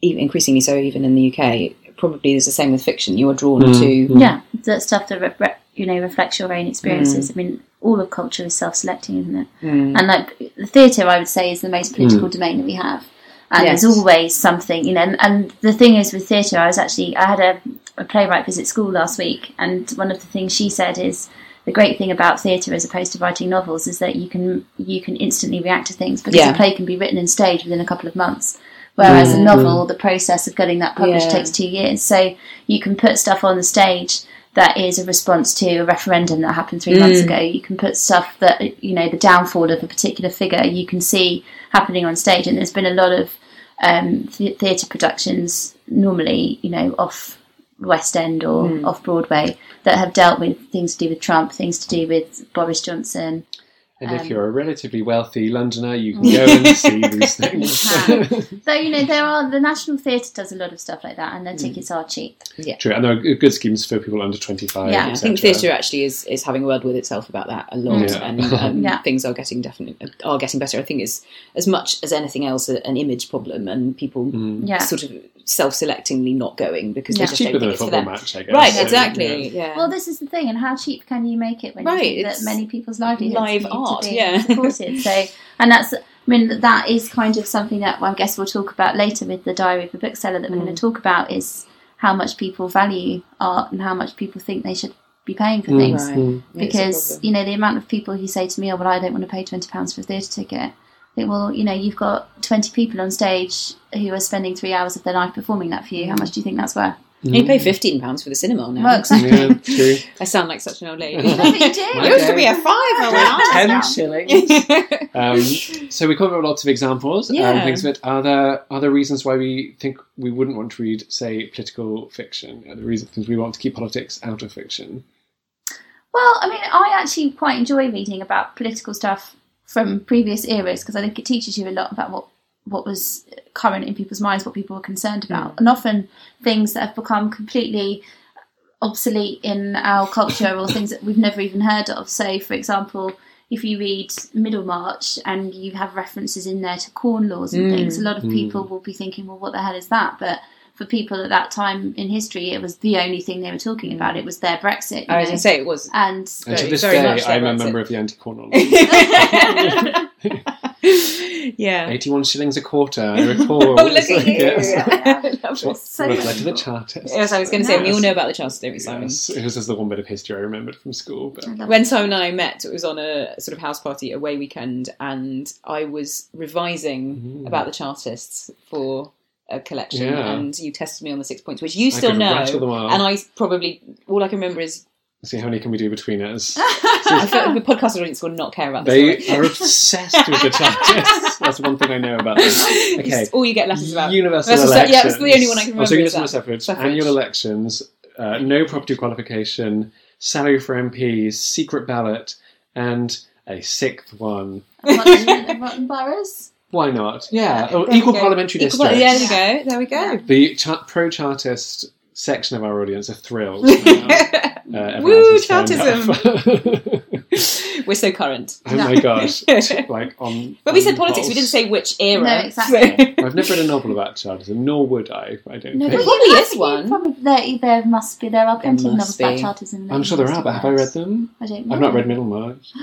even increasingly so, even in the UK. Probably is the same with fiction. You are drawn Mm. to Yeah, that stuff that re- re- you know reflects your own experiences. I mean, all of culture is self-selecting, isn't it? Mm. And like the theatre, I would say, is the most political domain that we have. And Yes. there's always something, you know. And, and the thing is with theatre, I was actually I had a, a playwright visit school last week, and one of the things she said is the great thing about theatre as opposed to writing novels is that you can you can instantly react to things because Yeah. a play can be written and staged within a couple of months. Whereas a novel, the process of getting that published Yeah. takes two years. So you can put stuff on the stage that is a response to a referendum that happened three months Mm. ago. You can put stuff that you know the downfall of a particular figure you can see happening on stage, and there's been a lot of um, th- theatre productions normally, you know, off West End or Mm. off Broadway that have dealt with things to do with Trump, things to do with Boris Johnson. And Um, if you're a relatively wealthy Londoner, you can go and see these things. So you know there are the National Theatre does a lot of stuff like that, and Mm. their tickets are cheap. Yeah, True, and there are good schemes for people under 25. Yeah. I think theatre actually is, is having a word with itself about that a lot, Yeah. and um, Yeah. things are getting definitely are getting better. I think it's as much as anything else a- an image problem, and people Mm. Yeah. sort of self-selectingly not going because Yeah. they just cheaper don't than think a it's for football them. match, I guess. Right, So, exactly. yeah. Yeah. Well, this is the thing, and how cheap can you make it when Right, you think that many people's livelihoods live need yeah. supported? So, and that's, I mean, that- that is kind of something that I guess we'll talk about later with the Diary of a Bookseller that we're Mm. going to talk about is how much people value art and how much people think they should be paying for Mm, things. Right. Because you know the amount of people who say to me, "Oh, well, I don't want to pay twenty pounds for a theatre ticket." I think, well, you know, you've got twenty people on stage who are spending three hours of their life performing that for you. How much do you think that's worth? You pay fifteen pounds for the cinema now. Well, exactly. Yeah, true. I sound like such an old lady. No, you do. It used to be a fiver when I Ten was shillings. Um, so we covered lots of examples Yeah. and things. But are there are there reasons why we think we wouldn't want to read, say, political fiction? Are there reasons we want to keep politics out of fiction? Well, I mean, I actually quite enjoy reading about political stuff from previous eras because I think it teaches you a lot about what what was current in people's minds, what people were concerned about, and often things that have become completely obsolete in our culture or things that we've never even heard of. So, for example, if you read Middlemarch and you have references in there to corn laws and Mm. things, a lot of Mm. people will be thinking, well, what the hell is that? But for people at that time in history, it was the only thing they were talking about. It was their Brexit. you I was going to say it was. And, and to this very day, much I'm a member of the anti-corn yeah. 81 shillings a quarter, I recall. Oh, look at you! Yes. I love this. So Reflected the cool. Chartist. Yes, I was going to say we all know about the Charters, don't we, Simon? Yes, it was just the one bit of history I remembered from school. But When Simon and I met, it was on a sort of house party away weekend, and I was revising Mhm. about the Chartists for a collection, Yeah. and you tested me on the six points, which you still could know. them off. And I probably all I can remember is see how many can we do between us. I feel like the podcast audience will not care about this. They story. are obsessed with the Chartists. That's one thing I know about them. Okay. It's all you get letters about. Universal That's the- elections. yeah, that's the only one I can remember Also, is universal that. suffrage, Suffrage. annual elections, uh, no property qualification, salary for MPs, secret ballot, and a sixth one. Rotten, rotten boroughs. Why not? Yeah. Oh, equal go. parliamentary Equal par- districts. There we go. There we go. The cha- pro-Chartist section of our audience are thrilled. Uh, Woo, else has turned Chartism. We're so current. oh my gosh! like on. But we said politics. pulse. We didn't say which era. No, exactly. I've never read a novel about Chartism, nor would I. I don't No, think. but probably is one. Probably, there, there must be. There are plenty of novels be. about chartism. I'm sure there are, but have I read them? I don't know. I've not read Middlemarch.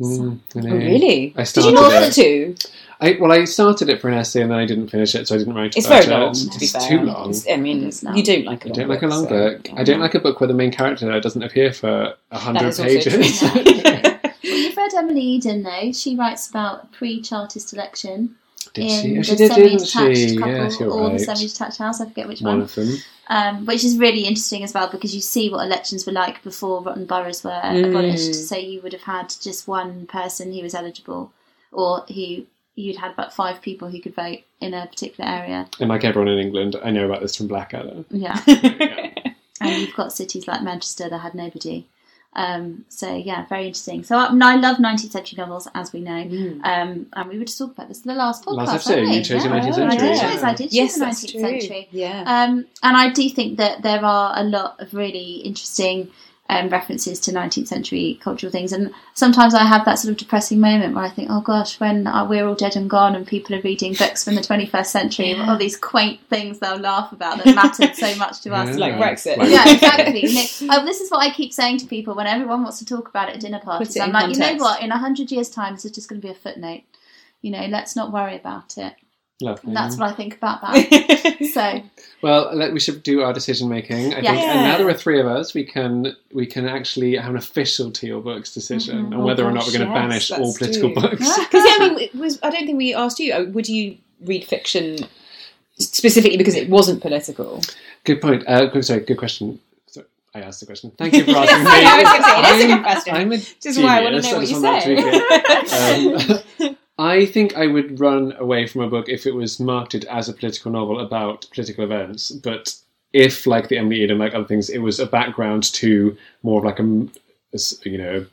Mm, Oh, really? I Did started you not it. want to? I, well, I started it for an essay and then I didn't finish it, so I didn't write It's about very long, it. to be It's fair. too long. It's- I mean, It's long. you don't like a I long don't like a book, long so- book. I don't like a book where the main character doesn't appear for a hundred pages. true. Well, you've read Emily Eden, though. She writes about pre-chartist election did she? in Oh, the she did, didn't semi-detached couple Yes, you're or right. the semi-detached house. I forget which One one. of them. um, which is really interesting as well because you see what elections were like before rotten boroughs were Mm. abolished. So you would have had just one person who was eligible, or who you'd had about five people who could vote in a particular area. And like everyone in England, I know about this from Blackadder. Yeah, Yeah. and you've got cities like Manchester that had nobody. Um, so yeah, very interesting. So I, I love 19th century novels, as we know. Mm. Um, and we were just talking about this in the last podcast. Last episode, weren't you chose your Yeah. 19th I century. did yeah. choose. I did yes, choose the 19th true. century. Yeah. Um, and I do think that there are a lot of really interesting um, references to 19th century cultural things. And sometimes I have that sort of depressing moment where I think, oh gosh, when uh, we're all dead and gone and people are reading books from the 21st century, Yeah. all these quaint things they'll laugh about that mattered so much to us. Yeah. like Brexit. Yeah, exactly. You know, oh, this is what I keep saying to people when everyone wants to talk about it at dinner parties. I'm in like, you know what? In a hundred years' time, this is just going to be a footnote. You know, let's not worry about it. Lovely. And that's what I think about that. so, Well, let, we should do our decision making. I Yeah. think, and now there are three of us, we can we can actually have an official Teal Books decision Mhm. on whether Oh, or not gosh, we're going to yes, banish all political true. books. Because yeah, I mean, it was I don't think we asked you. uh, Would you read fiction specifically because it wasn't political? Good point. Uh, sorry, good question. I asked the question. Thank you for Yes, asking me. I was gonna say, it is a I'm- good question. I'm a Which is why I want to know what you want that to be say. Um, I think I would run away from a book if it was marketed as a political novel about political events, but if, like the Emily Eden, like other things, it was a background to more of like a, you know,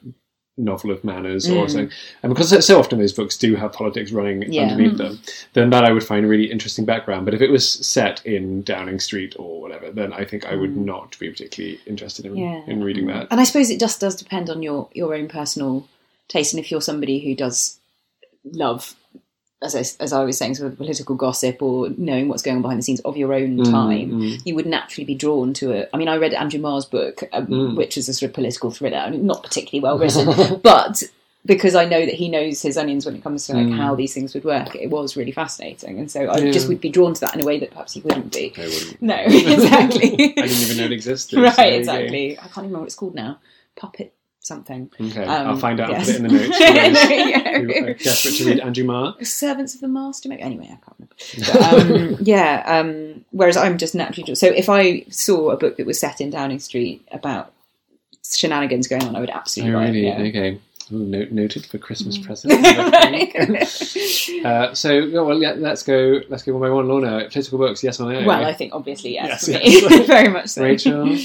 novel of manners or Mm. something. And because so- so often those books do have politics running Yeah. underneath Mm. them, then that I would find a really interesting background. But if it was set in Downing Street or whatever, then I think I would Mm. not be particularly interested in, Yeah. in reading that. And I suppose it just does depend on your your own personal taste, and if you're somebody who does love. As I, as I was saying, sort of political gossip or knowing what's going on behind the scenes of your own Mm, time, mm. you would naturally be drawn to it. I mean, I read Andrew Marr's book, um, Mm. which is a sort of political thriller. I mean, not particularly well written, but because I know that he knows his onions when it comes to like Mm. how these things would work, it was really fascinating, and so I Yeah. just would be drawn to that in a way that perhaps he wouldn't be. Wouldn't. No, exactly. I didn't even know it existed. right, so there you go. exactly. I can't even remember what it's called now. Puppet something. Okay, Um, I'll find out yes. put it in the notes. for There those you who go. are desperate to read Andrew Marr. Servants of the Master. Maybe. Anyway, I can't remember. But, um, yeah. Um, whereas I'm just naturally so if I saw a book that was set in Downing Street about shenanigans going on, I would Oh, absolutely buy it, really? yeah. Okay. Ooh, no- noted for Christmas Mm. presents. uh, so, well, yeah, let's go. Let's go one by one. Lorna, political books, yes or no? well, I think obviously Yes, yes, for yes. me, very much so. Rachel.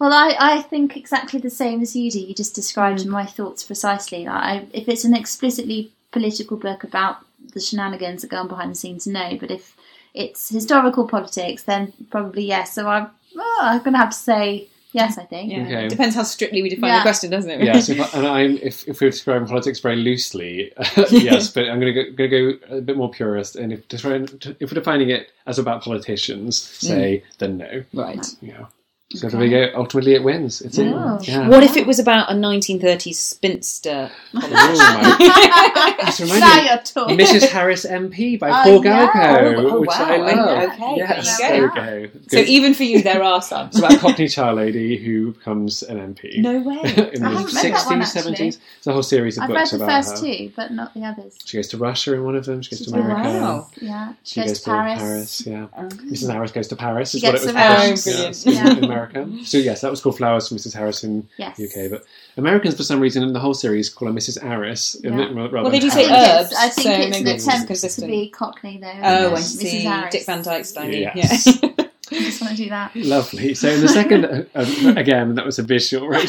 Well, I, I think exactly the same as you do. You just described my thoughts precisely. Like, I, if it's an explicitly political book about the shenanigans that go on behind the scenes, no. But if it's historical politics, then probably yes. So I'm, oh, I'm going to have to say Yes, I think. Yeah. Okay. Depends how strictly we define Yeah. the question, doesn't it? yes, if I, and I'm if, if we're describing politics very loosely, yes, but I'm going to go, going to go a bit more purist. And if if we're defining it as about politicians, hmm. say then no. right. Yeah. So there we go. Ultimately, it wins. It's in. Oh. Yeah. What if it was about a 1930s spinster? Oh, my. This reminded now me- you're talking. Mrs. Harris MP by Oh, Paul yeah. Gallico, Oh, oh, which wow. I love. Okay, yes, there there you we go. So even for you, there are some. it's about a Cockney child lady who becomes an MP. No way. in I the haven't read that one, 60s, 70s. It's a whole series of I've read books the first her. two, but not the others. She goes to Russia in one of them. She goes to America. Wow. Yeah, she, She goes, to Paris. Paris. Yeah. Um, Mrs. Harris goes to Paris. She Is what it gets was around. called. Oh, brilliant. Yes, in Yeah. America. So yes, that was called Flowers for Mrs. Harris in Yes. UK. But Americans, for some reason, in the whole series, call her Mrs. Harris. Yeah. Rather Well, than they do I say think Harris. herbs, I think so it's maybe an it's attempt to consistent. be Cockney, though. Oh. I see. Mrs. Harris. Dick Van Dyke style. Yes. Yeah. I just want to do that. Lovely. So in the second, uh, uh, again, that was a visual, Rachel.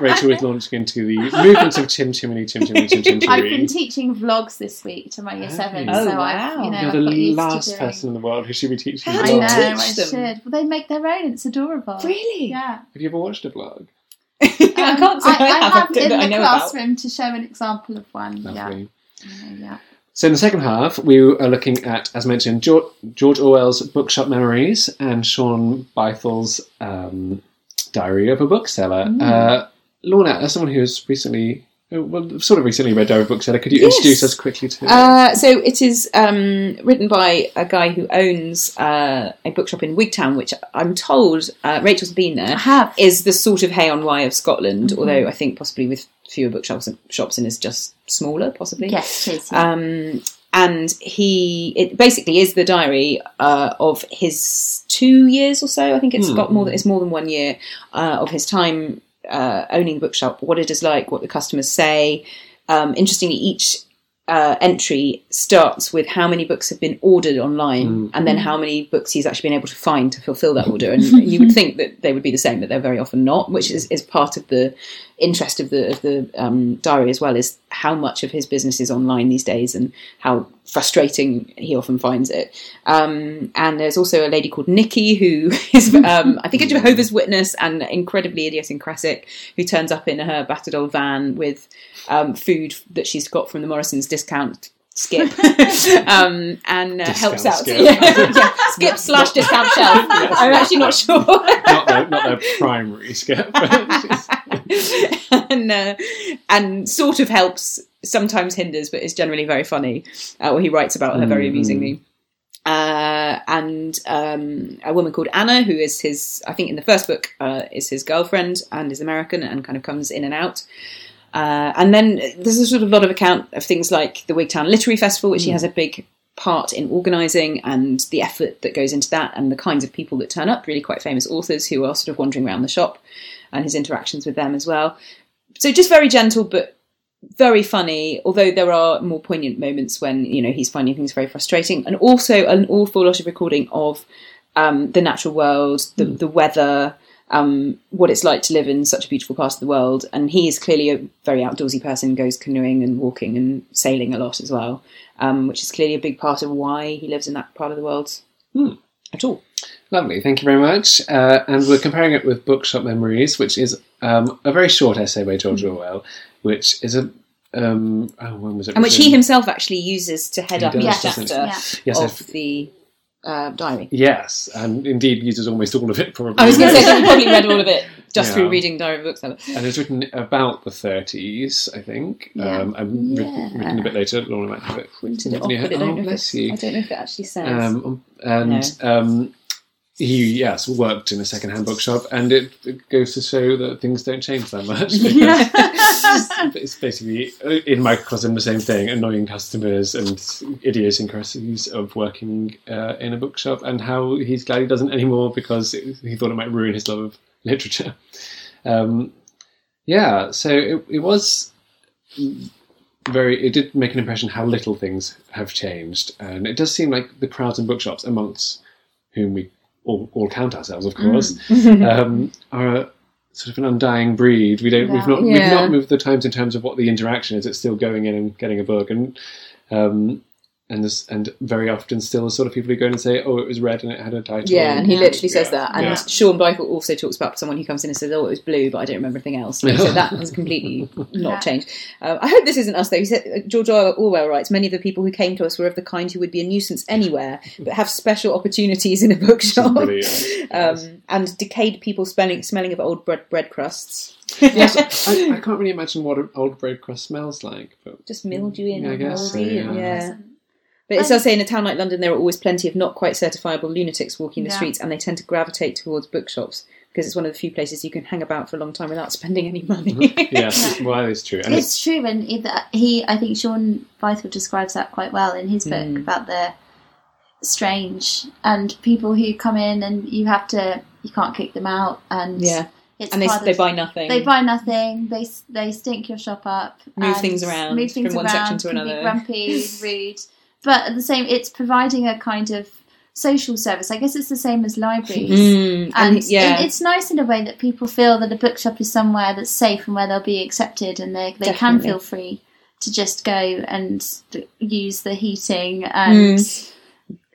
Rachel was launching into the movements of Chim Chimney, Chim Chimney, Chim Chim I've been teaching vlogs this week to my year Have seven, you? Oh, so I've, wow. you know, You're I've the last doing. person in the world who should be teaching How vlogs. do I you know, teach I them? should. Well, they make their own. It's adorable. Really? Yeah. Have you ever watched a vlog? I can't say Um, I, I, have. have in the I know about. classroom to show an example of one. Lovely. Yeah. yeah. So in the second half, we are looking at, as mentioned, George, George Orwell's Bookshop Memories and Shaun Bythell's um, Diary of a Bookseller. Mm. Uh, Lorna, as someone who has recently, uh, well, sort of recently read Diary of a Bookseller, could you Yes. introduce us quickly to it? Uh, so it is um, written by a guy who owns uh, a bookshop in Wigtown, which I'm told uh, Rachel's been there. I have. Is the sort of Hay on Wye of Scotland, Mm-hmm. although I think possibly with fewer bookshops and shops and is just smaller, possibly. Yes, it is. yeah. Um, and he, it basically is the diary uh, of his two years or so. I think it's Hmm. got more than it's more than one year uh, of his time uh, owning the bookshop. What it is like, what the customers say. Um, interestingly, each uh, entry starts with how many books have been ordered online, Mm. and then how many books he's actually been able to find to fulfil that order. And you would think that they would be the same, but they're very often not, which is, is part of the interest of the of the um, diary as well. Is how much of his business is online these days, and how frustrating he often finds it. Um, and there's also a lady called Nikki who is, um, I think, a Jehovah's Witness and incredibly idiosyncratic, who turns up in her battered old van with um, food that she's got from the Morrison's discount skip um, and uh, helps out. skip. Yeah, yeah, skip slash discount shelf. I'm actually not sure. not, their, not the primary skip. and uh, and sort of helps, sometimes hinders, but is generally very funny. Uh, or he writes about her very Mm. amusingly. Uh, and um, a woman called Anna, who is his, I think in the first book, uh, is his girlfriend and is American and kind of comes in and out. Uh, and then there's a sort of lot of account of things like the Wigtown Literary Festival, which he has a big part in organising, and the effort that goes into that, and the kinds of people that turn up, really quite famous authors who are sort of wandering around the shop, and his interactions with them as well. So just very gentle, but very funny. Although there are more poignant moments when you know he's finding things very frustrating, and also an awful lot of recording of um, the natural world, the, the weather, um, what it's like to live in such a beautiful part of the world. And he is clearly a very outdoorsy person, goes canoeing and walking and sailing a lot as well, um, which is clearly a big part of why he lives in that part of the world Hmm. At all. Lovely, thank you very much. Uh, and we're comparing it with Bookshop Memories, which is um, a very short essay by George Orwell, which is a um, oh, when was it? And which he himself actually uses to head He up does, each chapter he? Yes, of I've- the uh, diary. yes, and indeed uses almost all of it. Probably. I was going to say, that you probably read all of it just Yeah. through reading Diary of a Bookseller. and it's written about the 30s, I think. Yeah. Um, and Yeah. written a bit later. Laura might have it. Printed it off, Yeah. but I don't, Oh, know if it. I don't know if it actually says. Um, and um, he, yes, worked in a second-hand bookshop, and it, it goes to show that things don't change that much. because it's basically, uh, in microcosm, the same thing: annoying customers and idiosyncrasies of working uh, in a bookshop, and how he's glad he doesn't anymore because he thought it might ruin his love of literature. Um, yeah, so it, it was very it did make an impression how little things have changed. And it does seem like the crowds and bookshops amongst whom we all, all count ourselves of course um, are a, sort of an undying breed. We don't we've not we've not moved the times in terms of what the interaction is. It's still going in and getting a book. And um, and this, and very often still the sort of people who go in and say, "Oh, it was red and it had a title." Yeah, and he Yeah. literally says that. And Yeah. Shaun Bythell also talks about someone who comes in and says, "Oh, it was blue, but I don't remember anything else." So that has completely not Yeah. changed. Uh, I hope this isn't us though. He said, uh, George Orwell writes, "Many of the people who came to us were of the kind who would be a nuisance anywhere, but have special opportunities in a bookshop." Brilliant. um, and decayed people smelling smelling of old bread bread crusts. yes, I, I can't really imagine what an old bread crust smells like. But Just mildewy and Yeah, I guess so, mouldy. and- yeah. yeah. But it does say in a town like London, there are always plenty of not quite certifiable lunatics walking the Yeah. streets, and they tend to gravitate towards bookshops because it's one of the few places you can hang about for a long time without spending any money. yes, well, that is true. And it's, It's true, and he, I think Shaun Bythell describes that quite well in his book Mm. about the strange and people who come in and you have to, you can't kick them out, and yeah, it's and they they buy nothing. They buy nothing. They they stink your shop up. Move things around Move things from one around, section to can another. Be grumpy, rude, but at the same, it's providing a kind of social service. I guess it's the same as libraries. Mm, and, And yeah, it- it's nice in a way that people feel that a bookshop is somewhere that's safe and where they'll be accepted and they, they can feel free to just go and use the heating and Mm.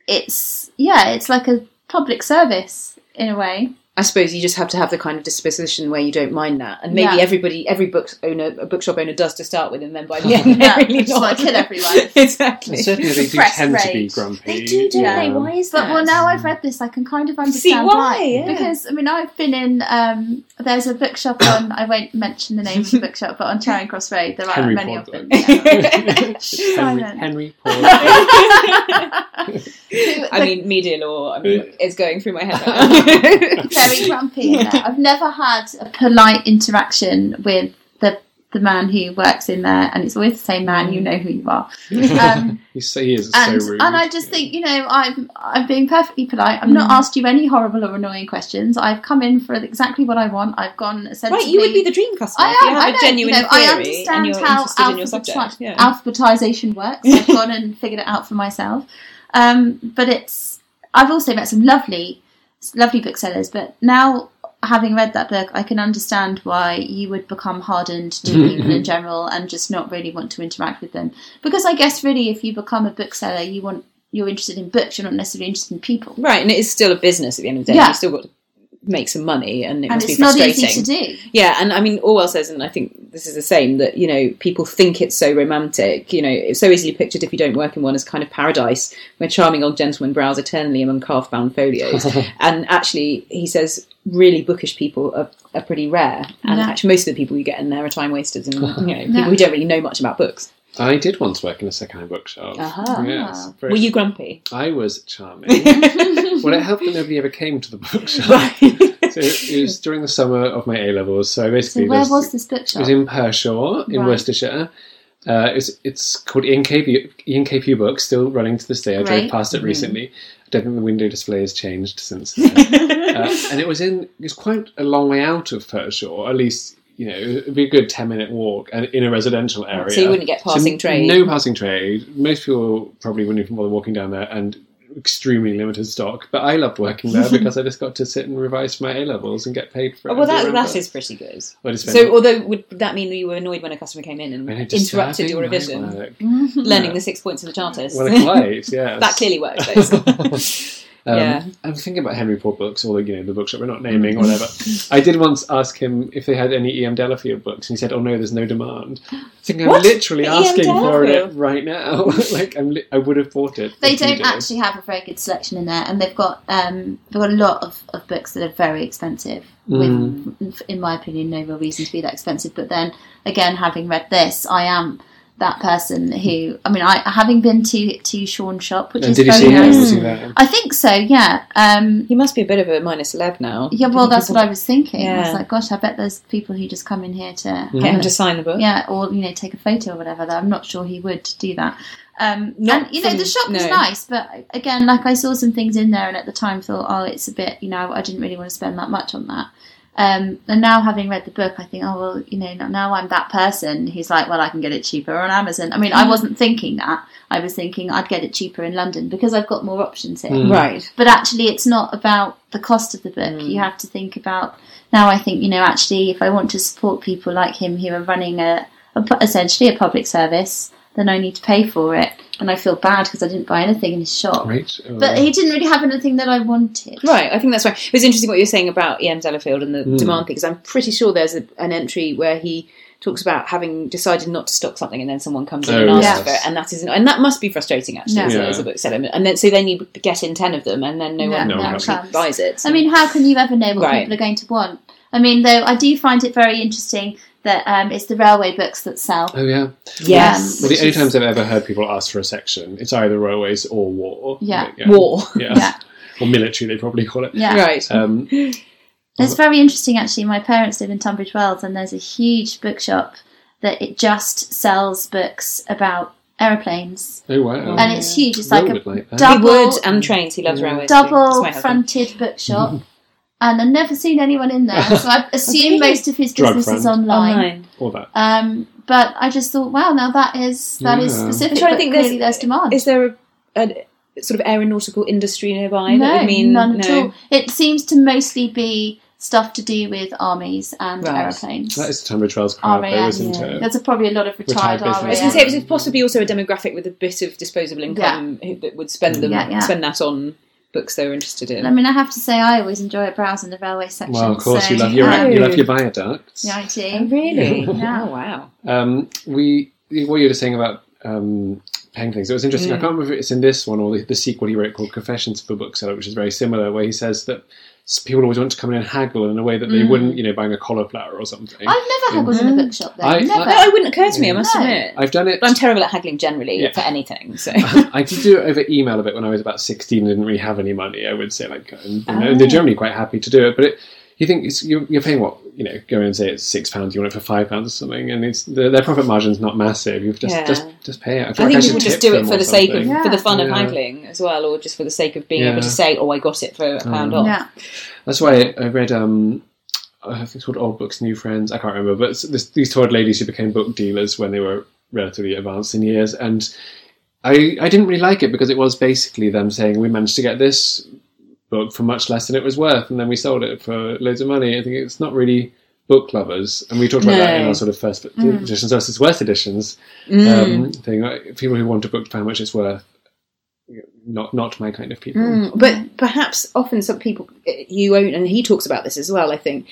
it's yeah it's like a public service in a way I suppose you just have to have the kind of disposition where you don't mind that, and maybe Yeah. everybody, every book owner, a bookshop owner does to start with, and then by the end, Yeah, they're really just not. like kill everyone. exactly. and certainly they do Suppressed tend to be grumpy. They do, don't Yeah. they? Why is But that? well, now I've read this, I can kind of understand See why, yeah. Because I mean, I've been in. Um, there's a bookshop on. I won't mention the name of the bookshop, but on Charing Cross Road, there are Henry many Ford of them. book. Yeah. Henry, Henry Paul. I mean, media law. I mean, it's going through my head. Right now. very grumpy in. I've never had a polite interaction with the the man who works in there, and it's always the same man. You know who you are. Um, He's so, he is and so rude. and I just think you know I'm I'm being perfectly polite. I've not asked you any horrible or annoying questions. I've come in for exactly what I want. I've gone essentially. right, you would be the dream customer. I if you have I a know. genuine you know, query I and understand you're how interested in your alphabet- subject. Yeah. alphabetization works. I've gone and figured it out for myself. Um, but it's I've also met some lovely, lovely booksellers. But now, having read that book, I can understand why you would become hardened to people in general and just not really want to interact with them. Because I guess really, if you become a bookseller, you want you're interested in books. You're not necessarily interested in people. Right, and it is still a business at the end of the day. Yeah. You've still got to make some money, and it And must it's be not frustrating. easy to do. Yeah, and I mean, Orwell says, and I think this is the same, that, you know, people think it's so romantic. You know, it's so easily pictured if you don't work in one as kind of paradise, where charming old gentlemen browse eternally among calf bound folios. and actually, he says, really bookish people are, are pretty rare. And Yeah. actually, most of the people you get in there are time wasters and, you know, people Yeah. who don't really know much about books. I did once work in a second-hand bookshop. Aha. Yes, very- Were you grumpy? I was charming. well, it helped that nobody ever came to the bookshop. So it was during the summer of my A levels. So So basically, where there's- was this bookshop? it was in Pershore in Right. Worcestershire. Uh, it's it's called Ian K. Ian Books, still running to this day. I drove past it Mm-hmm. recently. I don't think the window display has changed since then. uh, and it was in it was quite a long way out of Pershore. At least you know it'd be a good ten minute walk, and in a residential area. So you wouldn't get passing So trade. No passing trade. Most people probably wouldn't even bother walking down there, and extremely limited stock. But I loved working there because I just got to sit and revise my A levels and get paid for it. Oh, well, that, that is pretty good. So, although would that mean you were annoyed when a customer came in and interrupted your revision, learning the six points of the Chartist? Well, quite, yes. that clearly works. Um, Yeah. I'm thinking about Henry Ford books, or the you know, the bookshop we're not naming, or whatever. I did once ask him if they had any E.M. Delafield books, and he said, "Oh no, there's no demand." I think I'm literally asking for it right now. like I'm, li- I would have bought it. They don't actually have a very good selection in there, and they've got um, they've got a lot of, of books that are very expensive. With, in my opinion, no real reason to be that expensive. But then again, having read this, I am that person who I mean, I having been to to Shaun's shop, which And is did you very see him? nice. Was he there? I think so. Yeah. Um, he must be a bit of a minor celeb now. yeah. Well, that's what I was thinking. I was like, gosh, I bet there's people who just come in here to Get him to sign the book. yeah, or you know, take a photo or whatever. Though I'm not sure he would do that. Um, Not and you know, from- the shop was no. nice, but again, like I saw some things in there, and at the time thought, oh, it's a bit, you know, I didn't really want to spend that much on that. Um, and now having read the book, I think, oh well, you know, now I'm that person who's like, well, I can get it cheaper on Amazon. I mean, Mm. I wasn't thinking that. I was thinking I'd get it cheaper in London because I've got more options here. Mm. Right. But actually, it's not about the cost of the book. Mm. You have to think about now. I think you know actually, if I want to support people like him who are running a, a essentially a public service, then I need to pay for it, and I feel bad because I didn't buy anything in his shop. Right. But he didn't really have anything that I wanted. Right, I think that's right. It was interesting what you were saying about E.M. Delafield and the Mm. demand thing, because I'm pretty sure there's a, an entry where he talks about having decided not to stock something and then someone comes in Oh, and asks yes. for it, and that isn't, and that must be frustrating actually Yeah. as, a, Yeah. as a bookseller. And then so then you get in ten of them, and then no Yeah, one No one actually comes. buys it. I mean, how can you ever know what Right. people are going to want? I mean, though, I do find it very interesting that um, it's the railway books that sell. Oh yeah. yes, Well, the only is- times I've ever heard people ask for a section, it's either railways or war. Yeah. war. Yeah. Yeah. Or military, they probably call it. Yeah. Right. Um, It's very interesting, actually. My parents live in Tunbridge Wells, and there's a huge bookshop that it just sells books about aeroplanes, oh wow. and it's huge. It's Will like a like that. he double, would and trains. He loves Yeah. railways. too. That's my husband. double-fronted bookshop, and I've never seen anyone in there. So I assume Really? most of his Drug business is front. online. Online. Or that. Um, but I just thought, wow, now that is that is Yeah. specific. I'm trying to but think, there's- clearly there's demand. Is there a, a sort of aeronautical industry nearby no, that would mean none at no? all. It seems to mostly be stuff to do with armies and Right. aeroplanes. That is the Tunbridge Wells crowd, though, isn't yeah. it? There's a, probably a lot of retired, Retired business. I was RAF. going to say it was possibly also a demographic with a bit of disposable income who, that would spend them Yeah, yeah. spend that on books they were interested in. I mean, I have to say, I always enjoy browsing the railway section. Well, of course, so, you love your um, you love your viaducts. Yeah, I do. oh, really? Yeah. Oh, wow. Um, we what you were saying about um, paying things. It was interesting. I Mm. can't remember if it's in this one or the, the sequel he wrote called Confessions of a Bookseller, which is very similar, where he says that s- people always want to come in and haggle in a way that they Mm. wouldn't, you know, buying a cauliflower or something. I've never haggled in a bookshop, though. I- never. No, it wouldn't occur to me, I must No. admit. I've done it. But I'm terrible at haggling generally Yeah. for anything. So I did do it over email a bit when I was about 16 and didn't really have any money, I would say. like, and, you know, Ah. They're generally quite happy to do it, but it, you think it's, you're, you're paying what, you know, go in and say it's £6, you want it for £5 or something, and it's the, their profit margin's not massive. You've just, Yeah. just, just pay it. I, I feel think like I people just do it for or the sake of. Yeah. for the fun of Yeah. haggling as well, or just for the sake of being Yeah. able to say, "Oh, I got it for a pound Mm. off." yeah. That's why I read. Um, I think it's called Old Books, New Friends. I can't remember, but this, these two old ladies who became book dealers when they were relatively advanced in years, and I I didn't really like it because it was basically them saying we managed to get this book for much less than it was worth, and then we sold it for loads of money. I think it's not really book lovers, and we talked about that in our sort of first editions versus worst editions Mm. um, thing. Like, People who want a book for how much it's worth, not not my kind of people. Mm, but perhaps often some people you own, and he talks about this as well. I think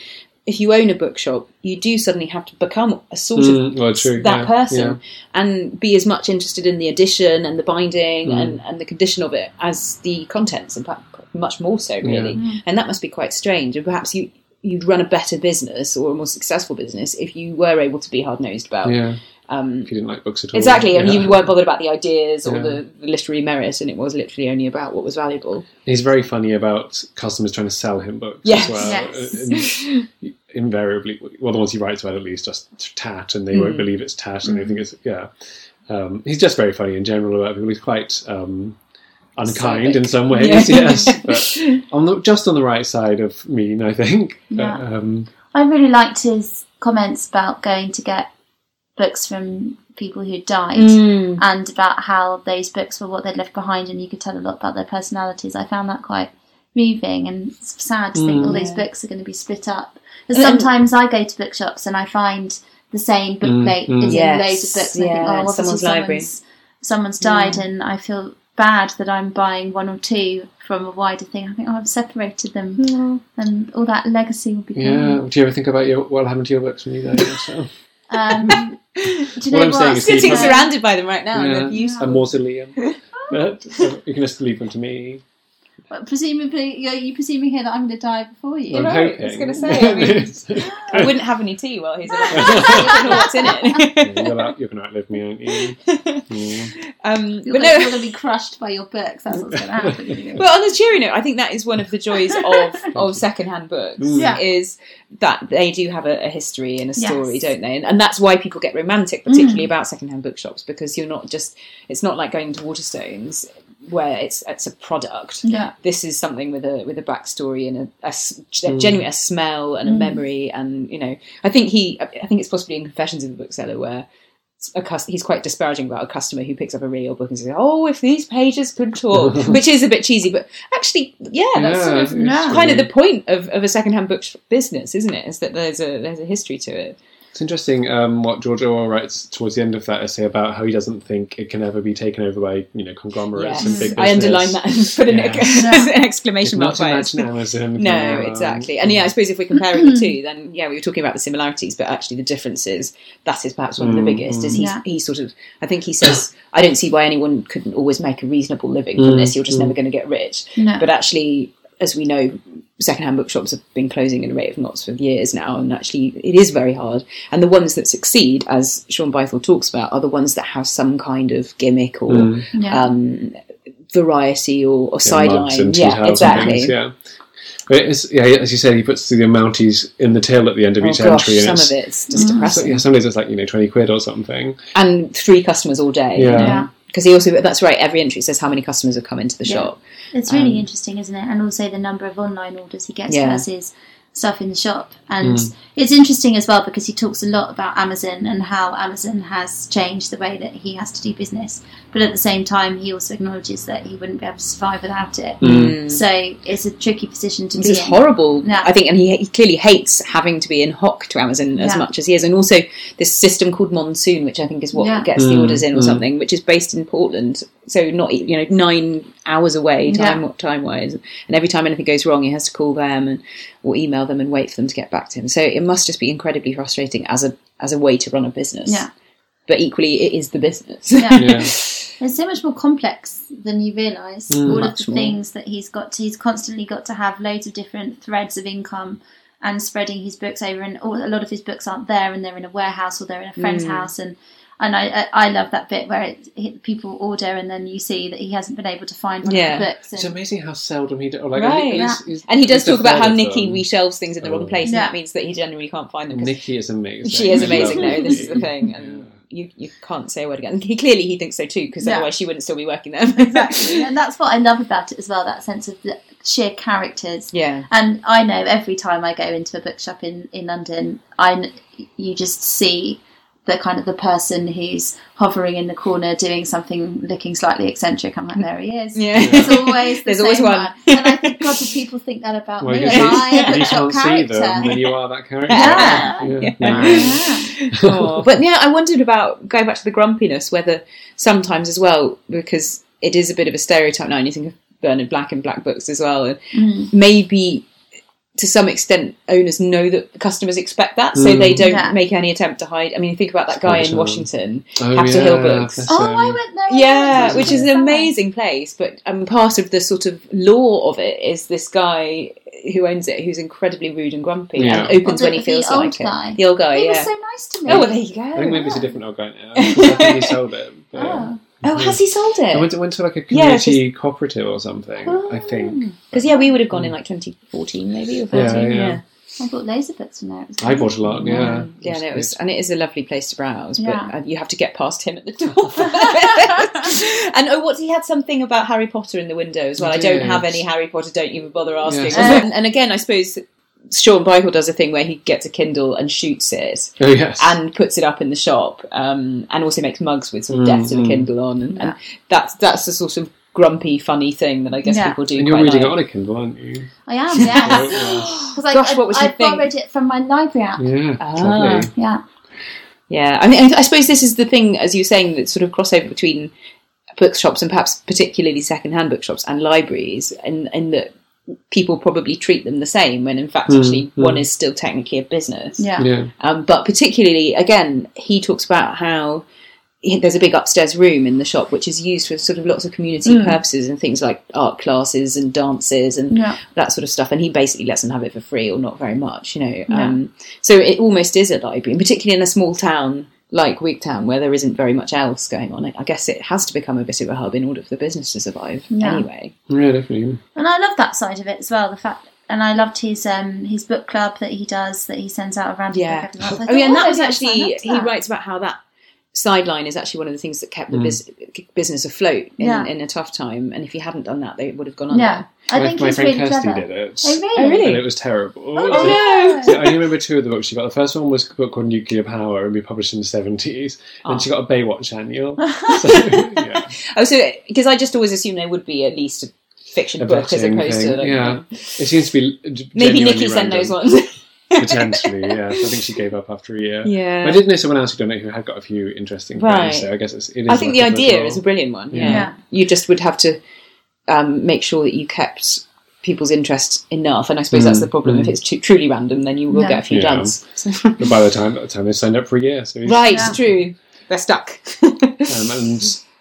if you own a bookshop, you do suddenly have to become a sort Mm, of well, true, that yeah, person yeah. and be as much interested in the edition and the binding Mm. and, and the condition of it as the contents. In fact, much more so, really. Yeah. And that must be quite strange. And perhaps you you'd run a better business or a more successful business if you were able to be hard nosed about Yeah, um, if you didn't like books at all. Exactly, and Yeah. you weren't bothered about the ideas or Yeah. the, the literary merit, and it was literally only about what was valuable. He's very funny about customers trying to sell him books Yes. as well. Yes. And invariably, well, the ones he writes about at least just tat, and they won't Mm. believe it's tat, and they think it's yeah. Um, he's just very funny in general about people. He's quite um, unkind Acerbic. in some ways, Yeah. yes, but on the, just on the right side of mean, I think. But, Yeah. um, I really liked his comments about going to get books from people who died. Mm. and about how those books were what they'd left behind, and you could tell a lot about their personalities. I found that quite moving and sad to think Mm. all those books are going to be split up. Because And- sometimes I go to bookshops and I find the same bookplate Mm, mm. is Yes, in loads of books. And I think, yeah, oh, obviously someone's someone's, library. someone's died, and I feel bad that I'm buying one or two from a wider thing. I think, oh, I've separated them, and all that legacy will be yeah. gone. Do you ever think about your what happened to your books when you died? yourself? Um, do you What know I'm what? saying is Sitting surrounded by them right now, and Yeah. they're beautiful. a mausoleum. but uh, you can just leave them to me. But presumably, you're you presuming here that I'm going to die before you. I'm right, hoping. I was gonna say, I mean- I wouldn't have any tea while he's around. I what's in it. you're, out, you're going to outlive me, aren't you? Yeah. um, You're but going no, to be crushed by your books. That's what's going to happen. But on the cheery note, I think that is one of the joys of, of secondhand books. Mm. Yeah. Is that they do have a, a history and a Yes. story, don't they? And, and that's why people get romantic, particularly about secondhand bookshops, because you're not just it's not like going to Waterstones where it's it's a product. yeah. This is something with a with a backstory and a Mm. genuine a smell and a Mm. memory, and you know, I think he, I think it's possibly in Confessions of a Bookseller where a cus- he's quite disparaging about a customer who picks up a really old book and says, "Oh, if these pages could talk," which is a bit cheesy, but actually, yeah, that's Yeah, sort of it's yeah. kind of the point of, of a secondhand book business, isn't it? Is that there's a there's a history to it. It's interesting um, what George Orwell writes towards the end of that essay about how he doesn't think it can ever be taken over by you know conglomerates and big business. I underline that and put an, Yeah. an exclamation mark by it. Amazon. No, exactly. And yeah, I suppose if we're comparing the two, then yeah, we were talking about the similarities, but actually the differences, that is perhaps one of the Mm, biggest. Is he, Yeah. he sort of, I think he says, I don't see why anyone couldn't always make a reasonable living from Mm, this. You're just mm. never going to get rich. No. But actually, as we know, secondhand bookshops have been closing at a rate of knots for years now, and actually, it is very hard. And the ones that succeed, as Shaun Bythell talks about, are the ones that have some kind of gimmick or Mm. yeah. um, variety or, or Yeah, sideline. Yeah, exactly. things, yeah. It's, yeah, as you said, he puts the Mounties in the tail at the end of Oh each gosh, entry, some and of it's, it's just Mm. depressing. so, yeah, some days it's like you know twenty quid or something. and three customers all day. Yeah. Because he also, that's right, every entry says how many customers have come into the Yeah. shop. It's really Um, interesting, isn't it? And also the number of online orders he gets Yeah. versus stuff in the shop. And Mm. it's interesting as well because he talks a lot about Amazon and how Amazon has changed the way that he has to do business. But at the same time, he also acknowledges that he wouldn't be able to survive without it. Mm. So it's a tricky position to This be is in. horrible, Yeah. I think, and he, he clearly hates having to be in hock to Amazon as Yeah. much as he is. And also this system called Monsoon, which I think is what Yeah. gets the Mm, orders in or mm. something, which is based in Portland. So not, you know, nine hours away time time wise. And every time anything goes wrong, he has to call them and or email them and wait for them to get back to him. So it must just be incredibly frustrating as a as a way to run a business. Yeah. But equally, it is the business. Yeah. Yeah. It's so much more complex than you realise. Mm. All of the more. things that he's got to, he's constantly got to have loads of different threads of income and spreading his books over. And all, a lot of his books aren't there, and they're in a warehouse or they're in a friend's Mm. house. And and I, I I love that bit where it, it- people order and then you see that he hasn't been able to find one Yeah. of the books. It's amazing how seldom he does. Like, Right. at he's- And he does talk about how deferred Nikki them. reshelves things in the Oh. wrong place, and that means that he generally can't find them. Nikki is amazing. She is amazing, love though. This is the thing, and you you can't say a word again. He clearly he thinks so too, because Yeah. otherwise she wouldn't still be working there. exactly, and that's what I love about it as well. That sense of the sheer characters. yeah, And I know every time I go into a bookshop in, in London, I you just see the kind of the person who's hovering in the corner doing something looking slightly eccentric. I'm like, there he is. yeah. There's always the There's same always one. one. And I think, God, do people think that about Well, me? if Am you, I a bookshop can't see character? them, then you are that character. Yeah. Yeah. Yeah. Yeah. Oh, but yeah, I wondered about going back to the grumpiness, whether sometimes as well, because it is a bit of a stereotype now, and you think of Bernard Black and Black Books as well, and Mm. maybe to some extent owners know that customers expect that, so Mm. they don't Yeah. make any attempt to hide. I mean, think about that guy in Washington, Oh, Capitol yeah, Hill Books. bless Oh. I went there. Yeah, which is an amazing place, but um, part of the sort of law of it is this guy who owns it, who's incredibly rude and grumpy, Yeah. and opens Oh, the- when he feels like guy? it. The old guy, He yeah. was so nice to me. oh, well, there you go. I think maybe it's a different old guy now. 'cause I think he sold it. But, Oh. Oh, has he sold I it? went to, went to like a Yeah, community cooperative or something, I think. Because yeah, we would have gone in like 2014, maybe or 13. Yeah, Yeah, yeah. I bought loads of books from there. I bought a lot, yeah. Mm, yeah, no, it was, and it is a lovely place to browse, but uh, you have to get past him at the door. and oh, what he had something about Harry Potter in the window as well. I don't have any Harry Potter. Don't even bother asking. Yes. and, and again, I suppose Shaun Bythell does a thing where he gets a Kindle and shoots it. Oh, yes. And puts it up in the shop, um, and also makes mugs with sort of Mm, death to the mm. Kindle on, and, Yeah. and that's that's the sort of grumpy, funny thing that I guess Yeah. people do. and you're quite reading like. it on a Kindle, aren't you? I am, Yeah, yes. yeah. Because I, Gosh, I, what was I your thing? borrowed it from my library app. Yeah, Ah. Yeah. Yeah, I mean, I suppose this is the thing, as you were saying, that sort of crossover between bookshops and perhaps particularly second-hand bookshops and libraries, and in that people probably treat them the same when in fact Mm, actually mm. one is still technically a business. Yeah. Yeah. Um, but particularly, again, he talks about how he- there's a big upstairs room in the shop which is used for sort of lots of community Mm. purposes and things like art classes and dances and Yeah. that sort of stuff. And he basically lets them have it for free or not very much, you know. Yeah. Um, so it almost is a library, and particularly in a small town like Wigtown where there isn't very much else going on. I guess it has to become a bit of a hub in order for the business to survive Yeah. anyway. Yeah, definitely. And I love that side of it as well. The fact, and I loved his um his book club that he does that he sends out around. Yeah. Book every month. I Oh thought, yeah, and that was maybe I'll sign actually up to he writes about how that sideline is actually one of the things that kept the Mm. bus- business afloat in, Yeah. in a tough time. And if he hadn't done that, they would have gone under. Yeah, I my think my he's friend really Kirsty clever. did it. Oh really? Oh, really? And it was terrible. Oh, no. So I only remember two of the books she got. The first one was a book called Nuclear Power and we published in the 70s. Oh. And she got a Baywatch annual. So, yeah. Oh, so because I just always assumed there would be at least a fiction A book as vetting opposed thing, to like, yeah. It seems to be maybe genuinely Nikki sent random. those ones. Potentially, yes. I think she gave up after a year. Yeah. I did know someone else who'd done it who had got a few interesting Right. things, so I guess it's, it is I think like the idea role. is a brilliant one. Yeah. Yeah. You just would have to um, make sure that you kept people's interest enough, and I suppose that's the problem. If it's too, truly random, then you will Yeah. get a few Yeah. duds. But by the time, by the time they signed up for a year, so right, Yeah. true. They're stuck. um, and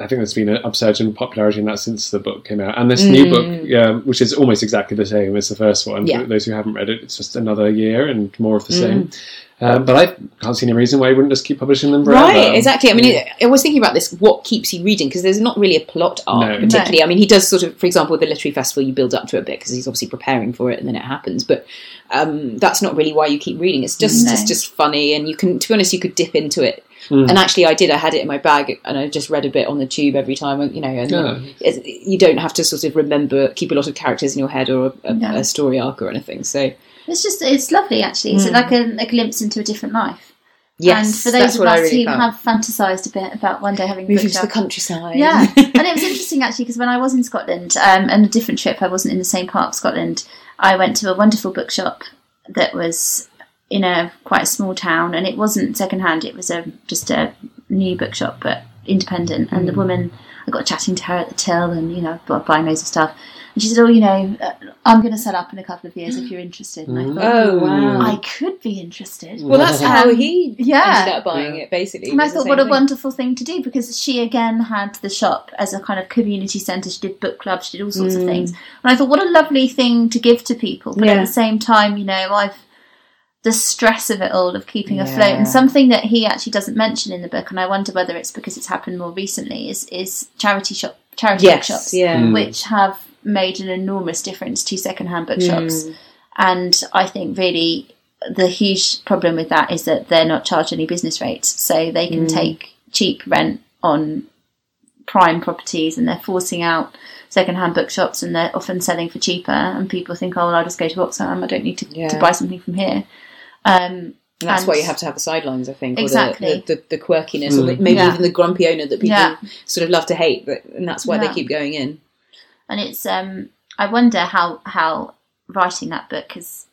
I think there's been an upsurge in popularity in that since the book came out. And this new book, um, which is almost exactly the same as the first one, Mm. Yeah. for those who haven't read it, it's just another year and more of the Mm. same. Um, but I can't see any reason why you wouldn't just keep publishing them forever. Right, exactly. I mean, I was thinking about this. What keeps you reading? Because there's not really a plot arc, No. particularly. I mean, he does sort of, for example, with the literary festival, you build up to it a bit because he's obviously preparing for it, and then it happens. But um, that's not really why you keep reading. It's just, No. it's just funny, and you can, to be honest, you could dip into it. Mm. And actually, I did. I had it in my bag, and I just read a bit on the tube every time. You know, and Yeah. you don't have to sort of remember, keep a lot of characters in your head or a, a, No. a story arc or anything. So, It's just it's lovely actually. It's Mm. like a, a glimpse into a different life. yes, and for those of us really who felt. have fantasised a bit about one day having a Moving to the countryside. Yeah, and it was interesting actually because when I was in Scotland, um, and a different trip, I wasn't in the same part of Scotland. I went to a wonderful bookshop that was in a quite a small town, and it wasn't secondhand. It was a just a new bookshop, but independent. And the Mm. woman, I got chatting to her at the till, and you know, buying loads of stuff. And she said, "Oh, you know, uh, I'm going to set up in a couple of years if you're interested." And I thought, Oh wow. I could be interested. Well, that's how he Yeah. ended up buying it, basically. And I It was the thought, same what a wonderful thing to do because she again had the shop as a kind of community centre. She did book clubs, she did all sorts of Mm. things. And I thought, what a lovely thing to give to people. But Yeah. at the same time, you know, I've the stress of it all of keeping afloat and something that he actually doesn't mention in the book and I wonder whether it's because it's happened more recently is is charity shop charity Yes, bookshops yeah. Mm. which have made an enormous difference to secondhand bookshops Mm. and I think really the huge problem with that is that they're not charged any business rates, so they can Mm. take cheap rent on prime properties, and they're forcing out second-hand bookshops, and they're often selling for cheaper. And people think, oh, well, I'll just go to Oxfam. I don't need to, Yeah. to buy something from here. Um, And that's And- why you have to have the sidelines, I think. Exactly. Or the, the, the, the quirkiness, or Mm. the, maybe Yeah. even the grumpy owner that people Yeah. sort of love to hate, but, and that's why Yeah. they keep going in. and it's um, I wonder how how writing that book has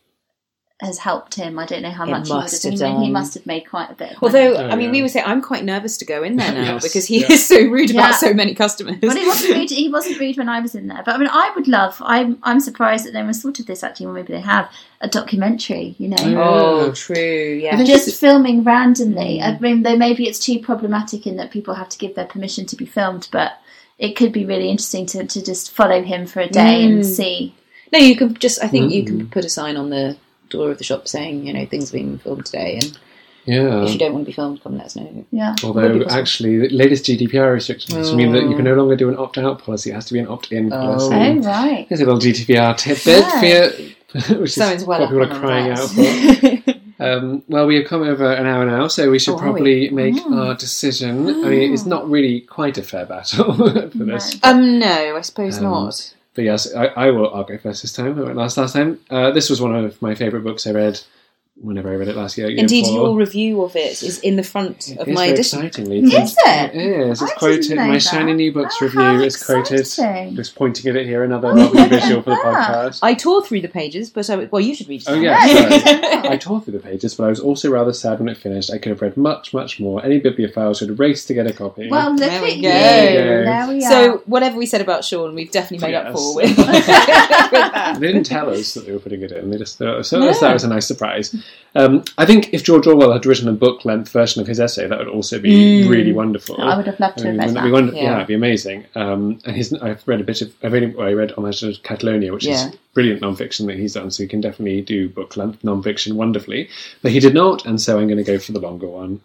has helped him. I don't know how It much he would must have. have He, he must have made quite a bit. Of money. Although, Oh, I mean, yeah. we would say I'm quite nervous to go in there now Yes, because he yeah. is so rude Yeah. about so many customers. Well, he wasn't rude. He wasn't rude when I was in there. But I mean, I would love. I'm. I'm surprised that no one's thought of this actually, or maybe they have a documentary. You know, oh, Yeah. true. Yeah. think just filming randomly. Mm. I mean, though maybe it's too problematic in that people have to give their permission to be filmed, but it could be really interesting to, to just follow him for a day and Mm. see. No, you can just. I think you can Mm. put a sign on the door of the shop saying, you know, things being filmed today, and Yeah. if you don't want to be filmed, come let us know. Yeah, Although, actually, the latest GDPR restrictions mean that you can Oh. no longer do an opt-out policy. It has to be an opt-in Oh. policy. Oh right. Here's a little GDPR tidbit for you, which is Someone's well what people are crying out for. Um, well, we have come over an hour now, so we should Oh, are probably make Mm. our decision. I mean, it's not really quite a fair battle for this. um, no, I suppose Um, not. But yes, I, I will. I'll go first this time. I went last last time. Uh, this was one of my favourite books I read whenever I read it last year. year Indeed, before. your review of it is in the front of It's my very edition. excitingly. Is it? It is. It's didn't quoted. My that. shiny new books Oh, review how is quoted. Just pointing at it here, another lovely visual for the podcast. I tore through the pages, but I, well, you should read it. Oh now. yeah, Yeah. I tore through the pages, but I was also rather sad when it finished. I could have read much, much more. Any bibliophile should race to get a copy. Well, look There at we you. go. There we are. So, whatever we said about Shaun, we've definitely made up for with, with they didn't tell us that they were putting it in. They just so No. that was a nice surprise. Um, I think if George Orwell had written a book length version of his essay, that would also be Mm. really wonderful. I would have loved to I have mean, read that. be wonder- Yeah. yeah. it'd be amazing. Um, and his, I've read a bit of, I've only, well, I read Homage to Catalonia, which Yeah. is brilliant non-fiction that he's done. So he can definitely do book length non-fiction wonderfully. But he did not, and so I'm going to go for the longer one.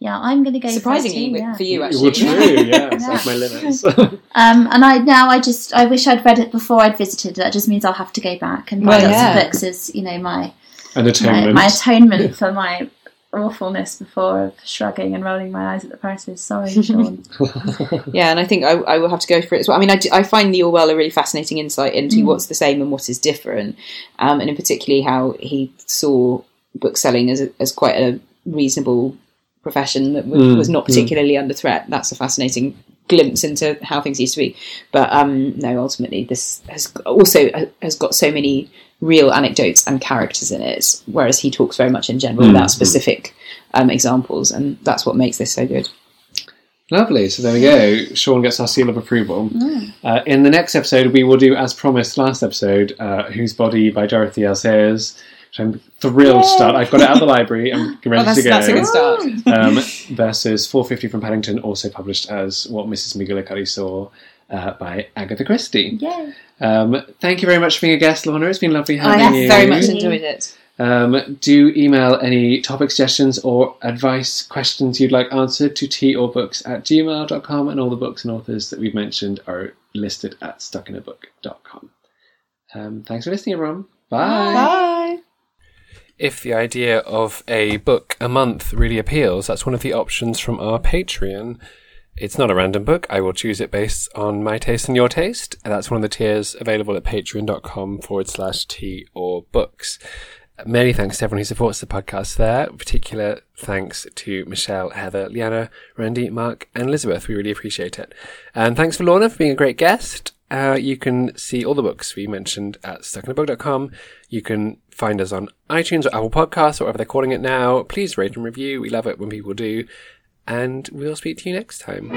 Yeah, I'm going to go for it Surprisingly, too, yeah. for you, actually. Well, actually. true, yes, Yeah. that's my limits. Um, and I now I just I wish I'd read it before I'd visited. That just means I'll have to go back and buy Well, lots yeah. of books as you know my An my, atonement. my atonement for my awfulness before of shrugging and rolling my eyes at the prices. Sorry, Shaun. Yeah, and I think I, I will have to go for it as well. I mean, I, do- I find the Orwell a really fascinating insight into Mm. what's the same and what is different, um, and in particularly how he saw bookselling as a, as quite a reasonable profession that w- Mm, was not mm. particularly under threat. That's a fascinating glimpse into how things used to be. But um, no, ultimately, this has also uh, has got so many real anecdotes and characters in it, whereas he talks very much in general Mm, without mm. specific um, examples, and that's what makes this so good. Lovely. So there we go. Shaun gets our seal of approval. Uh, in the next episode, we will do, as promised last episode, uh, Whose Body by Dorothy L. Sayers, which I'm thrilled to start. I've got it out of the library. I'm ready Oh, that's, to go. that's a good start. um, versus 450 from Paddington, also published as What Mrs. McGillicuddy Saw uh, by Agatha Christie. Yay. Um, thank you very much for being a guest, Lorna. It's been lovely having I you. very much enjoyed it. Um, do email any topic suggestions or advice, questions you'd like answered to teaorbooks at gmail.com, and all the books and authors that we've mentioned are listed at stuckinabook.com. Um, thanks for listening, everyone. Bye. Bye. If the idea of a book a month really appeals, that's one of the options from our Patreon. It's not a random book. I will choose it based on my taste and your taste. And that's one of the tiers available at patreon.com forward slash tea or books. Many thanks to everyone who supports the podcast there. Particular thanks to Michelle, Heather, Liana, Randy, Mark, and Elizabeth. We really appreciate it. And thanks for Lorna for being a great guest. Uh, you can see all the books we mentioned at stuckinabook.com. You can find us on iTunes or Apple Podcasts or whatever they're calling it now. Please rate and review. We love it when people do. And we'll speak to you next time.